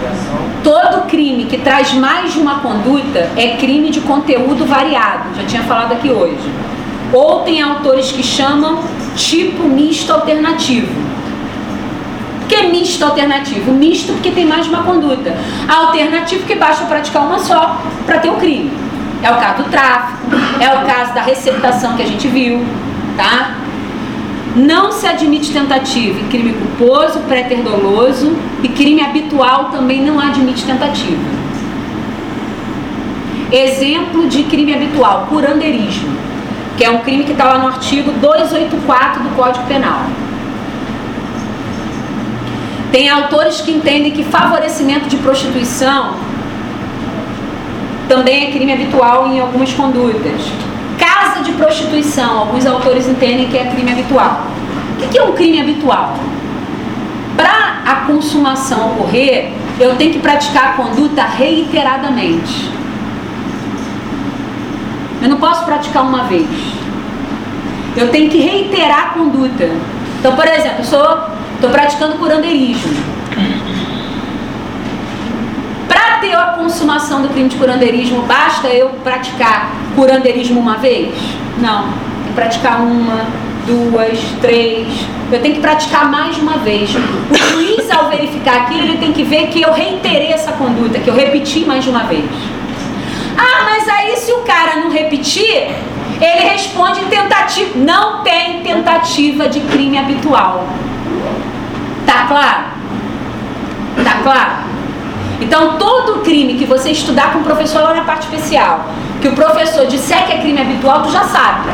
Speaker 5: é.
Speaker 1: Todo crime que traz mais de uma conduta é crime de conteúdo variado. Já tinha falado aqui hoje. Ou tem autores que chamam tipo misto alternativo. Por que misto alternativo? Misto porque tem mais de uma conduta. Alternativo porque basta praticar uma só para ter o crime. É o caso do tráfico, é o caso da receptação que a gente viu, tá? Não se admite tentativa em crime culposo, pré-terdoloso e crime habitual também não admite tentativa. Exemplo de crime habitual, curandeirismo, que é um crime que está lá no artigo 284 do Código Penal. Tem autores que entendem que favorecimento de prostituição também é crime habitual em algumas condutas. Casa de prostituição, alguns autores entendem que é crime habitual. O que é um crime habitual? Para a consumação ocorrer, eu tenho que praticar a conduta reiteradamente. Eu não posso praticar uma vez. Eu tenho que reiterar a conduta. Então, por exemplo, eu sou Estou praticando curandeirismo. Para ter a consumação do crime de curandeirismo, basta eu praticar curandeirismo uma vez? Não. Tem que praticar uma, duas, três. Eu tenho que praticar mais uma vez. O juiz, ao verificar aquilo, ele tem que ver que eu reiterei essa conduta, que eu repeti mais de uma vez. Ah, mas aí se o cara não repetir, ele responde tentativa. Não tem tentativa de crime habitual. Tá claro? Tá claro? Então, todo crime que você estudar com o professor lá na parte especial, que o professor disser que é crime habitual, tu já sabe.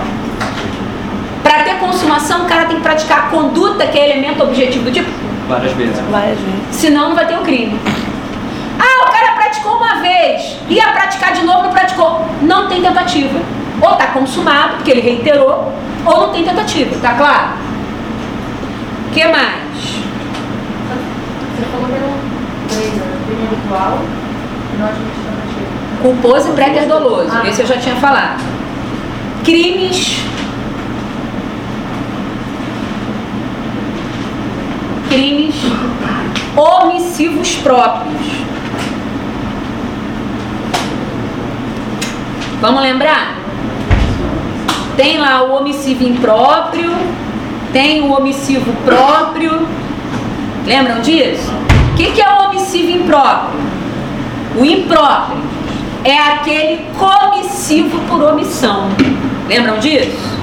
Speaker 1: Para ter consumação, o cara tem que praticar a conduta, que é elemento objetivo do tipo.
Speaker 6: Várias vezes.
Speaker 3: Várias vezes.
Speaker 1: Senão, não vai ter o crime. Praticou uma vez, ia praticar de novo, não praticou. Não tem tentativa. Ou está consumado, porque ele reiterou, ou não tem tentativa, tá claro? O que mais?
Speaker 2: Você falou que era três, crime habitual e não admite tentativa.
Speaker 1: Culposo e pré-terdoloso.
Speaker 2: Ah.
Speaker 1: Esse eu já tinha falado. Crimes. Crimes omissivos próprios. Vamos lembrar? Tem lá o omissivo impróprio, tem o omissivo próprio. Lembram disso? O que, que é o omissivo impróprio? O impróprio é aquele comissivo por omissão. Lembram disso?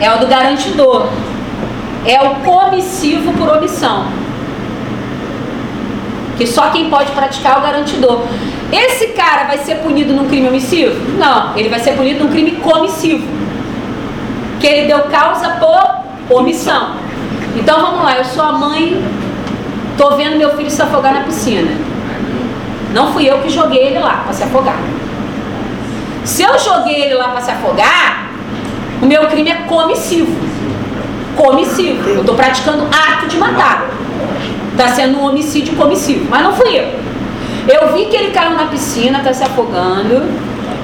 Speaker 1: É o do garantidor. É o comissivo por omissão. Que só quem pode praticar é o garantidor. Esse cara vai ser punido num crime omissivo? Não, ele vai ser punido num crime comissivo. Que ele deu causa por omissão. Então vamos lá, eu sou a mãe, tô vendo meu filho se afogar na piscina. Não fui eu que joguei ele lá para se afogar. Se eu joguei ele lá para se afogar, o meu crime é comissivo. Comissivo. Eu estou praticando ato de matar. Está sendo um homicídio comissivo. Mas não fui eu. Eu vi que ele caiu na piscina, está se afogando.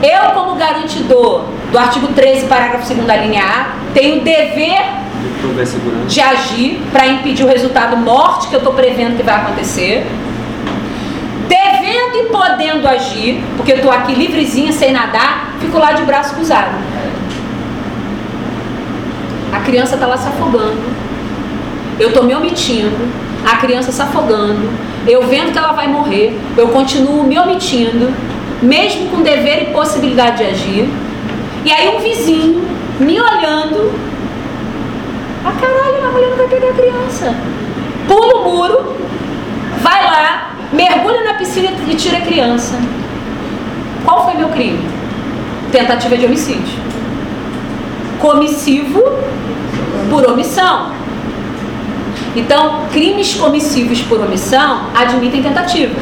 Speaker 1: Eu, como garantidor do artigo 13, parágrafo 2 linha A, tenho dever de agir para impedir o resultado morte que eu estou prevendo que vai acontecer. Devendo e podendo agir, porque eu estou aqui livrezinha, sem nadar, fico lá de braço cruzado. A criança está lá se afogando. Eu estou me omitindo. A criança se afogando. Eu vendo que ela vai morrer. Eu continuo me omitindo, mesmo com dever e possibilidade de agir. E aí um vizinho me olhando. Ah, caralho, a mulher não vai pegar a criança. Pula o muro, vai lá, mergulha na piscina e tira a criança. Qual foi meu crime? Tentativa de homicídio. Comissivo por omissão. Então, crimes comissivos por omissão admitem tentativa.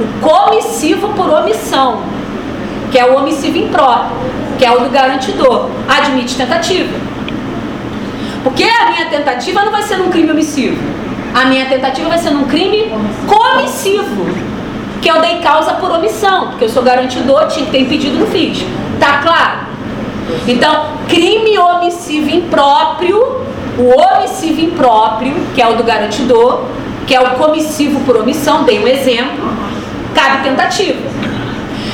Speaker 1: O comissivo por omissão, que é o omissivo impróprio, que é o do garantidor, admite tentativa. Porque a minha tentativa não vai ser num crime omissivo. A minha tentativa vai ser num crime comissivo. Que eu dei causa por omissão. Porque eu sou garantidor, tinha que ter impedido, não fiz. Tá claro? Então, crime omissivo impróprio, o omissivo impróprio, que é o do garantidor, que é o comissivo por omissão, dei um exemplo, cabe tentativa.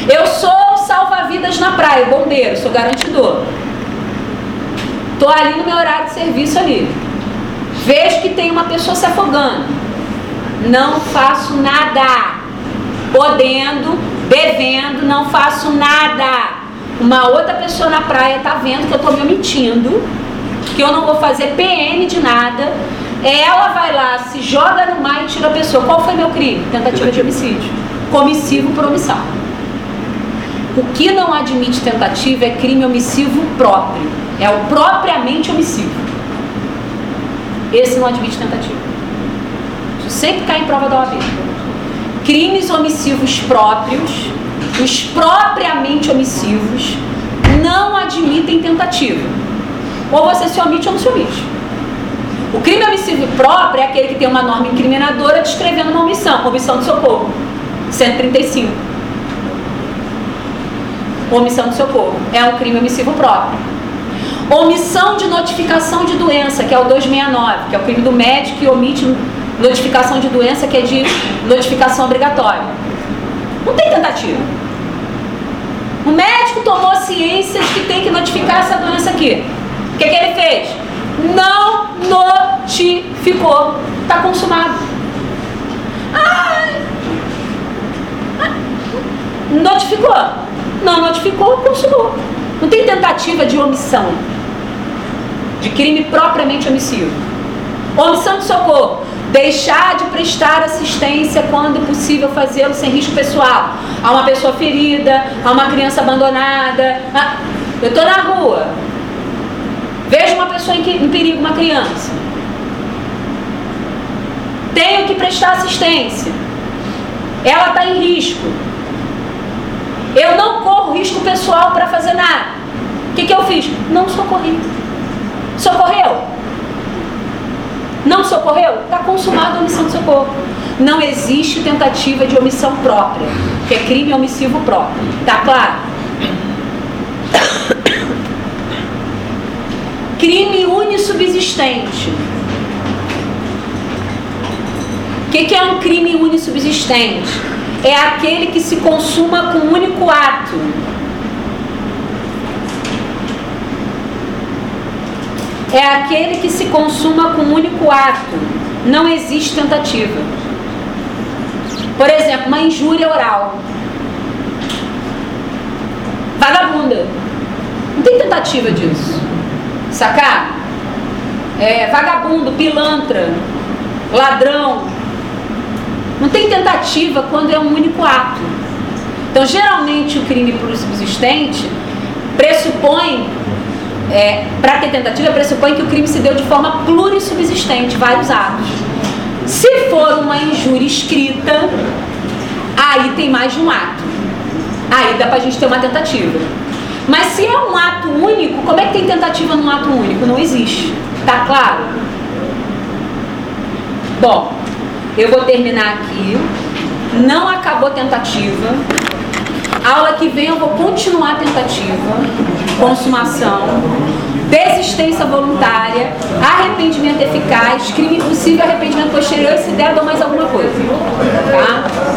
Speaker 1: Eu sou salva-vidas na praia, bombeiro, sou garantidor. Tô ali no meu horário de serviço ali. Vejo que tem uma pessoa se afogando. Não faço nada. Podendo, devendo, não faço nada. Uma outra pessoa na praia tá vendo que eu tô me omitindo, que eu não vou fazer PN de nada. Ela vai lá, se joga no mar e tira a pessoa. Qual foi meu crime? Tentativa de homicídio. Comissivo por omissão. O que não admite tentativa é crime omissivo próprio. É o propriamente omissivo. Esse não admite tentativa. Isso sempre cai em prova da OAB. Crimes omissivos próprios, os propriamente omissivos, não admitem tentativa. Ou você se omite ou não se omite. O crime omissivo próprio é aquele que tem uma norma incriminadora descrevendo uma omissão, omissão de socorro. 135. Omissão de socorro. É um crime omissivo próprio. Omissão de notificação de doença, que é o 269, que é o crime do médico que omite notificação de doença, que é de notificação obrigatória. Não tem tentativa. O médico tomou ciência de que tem que notificar essa doença aqui. O que, que ele fez? Não notificou. Está consumado. Ai. Notificou. Não notificou, consumou. Não tem tentativa de omissão. De crime propriamente omissivo. Omissão de socorro. Deixar de prestar assistência quando possível fazê-lo sem risco pessoal. A uma pessoa ferida, a uma criança abandonada. Ah, eu estou na rua. Vejo uma pessoa em, perigo, uma criança. Tenho que prestar assistência. Ela está em risco. Eu não corro risco pessoal para fazer nada. O que, que eu fiz? Não socorri. Socorreu? Não socorreu? Está consumada a omissão de socorro. Não existe tentativa de omissão própria, que é crime omissivo próprio. Tá claro? Crime unissubsistente. O que, que é um crime unissubsistente? É aquele que se consuma com um único ato. É aquele que se consuma com um único ato. Não existe tentativa. Por exemplo, uma injúria oral. Vagabunda. Não tem tentativa disso. Sacar? É, vagabundo, pilantra, ladrão. Não tem tentativa quando é um único ato. Então, geralmente, o crime por subsistente pressupõe, é, para ter tentativa, pressupõe que o crime se deu de forma plurissubsistente, vários atos. Se for uma injúria escrita, aí tem mais de um ato. Aí dá pra gente ter uma tentativa. Mas se é um ato único, como é que tem tentativa num ato único? Não existe. Tá claro? Bom, eu vou terminar aqui. Não acabou tentativa. Aula que vem eu vou continuar a tentativa. Consumação. Desistência voluntária, arrependimento eficaz, crime impossível, arrependimento posterior se der, dou mais alguma coisa. Tá?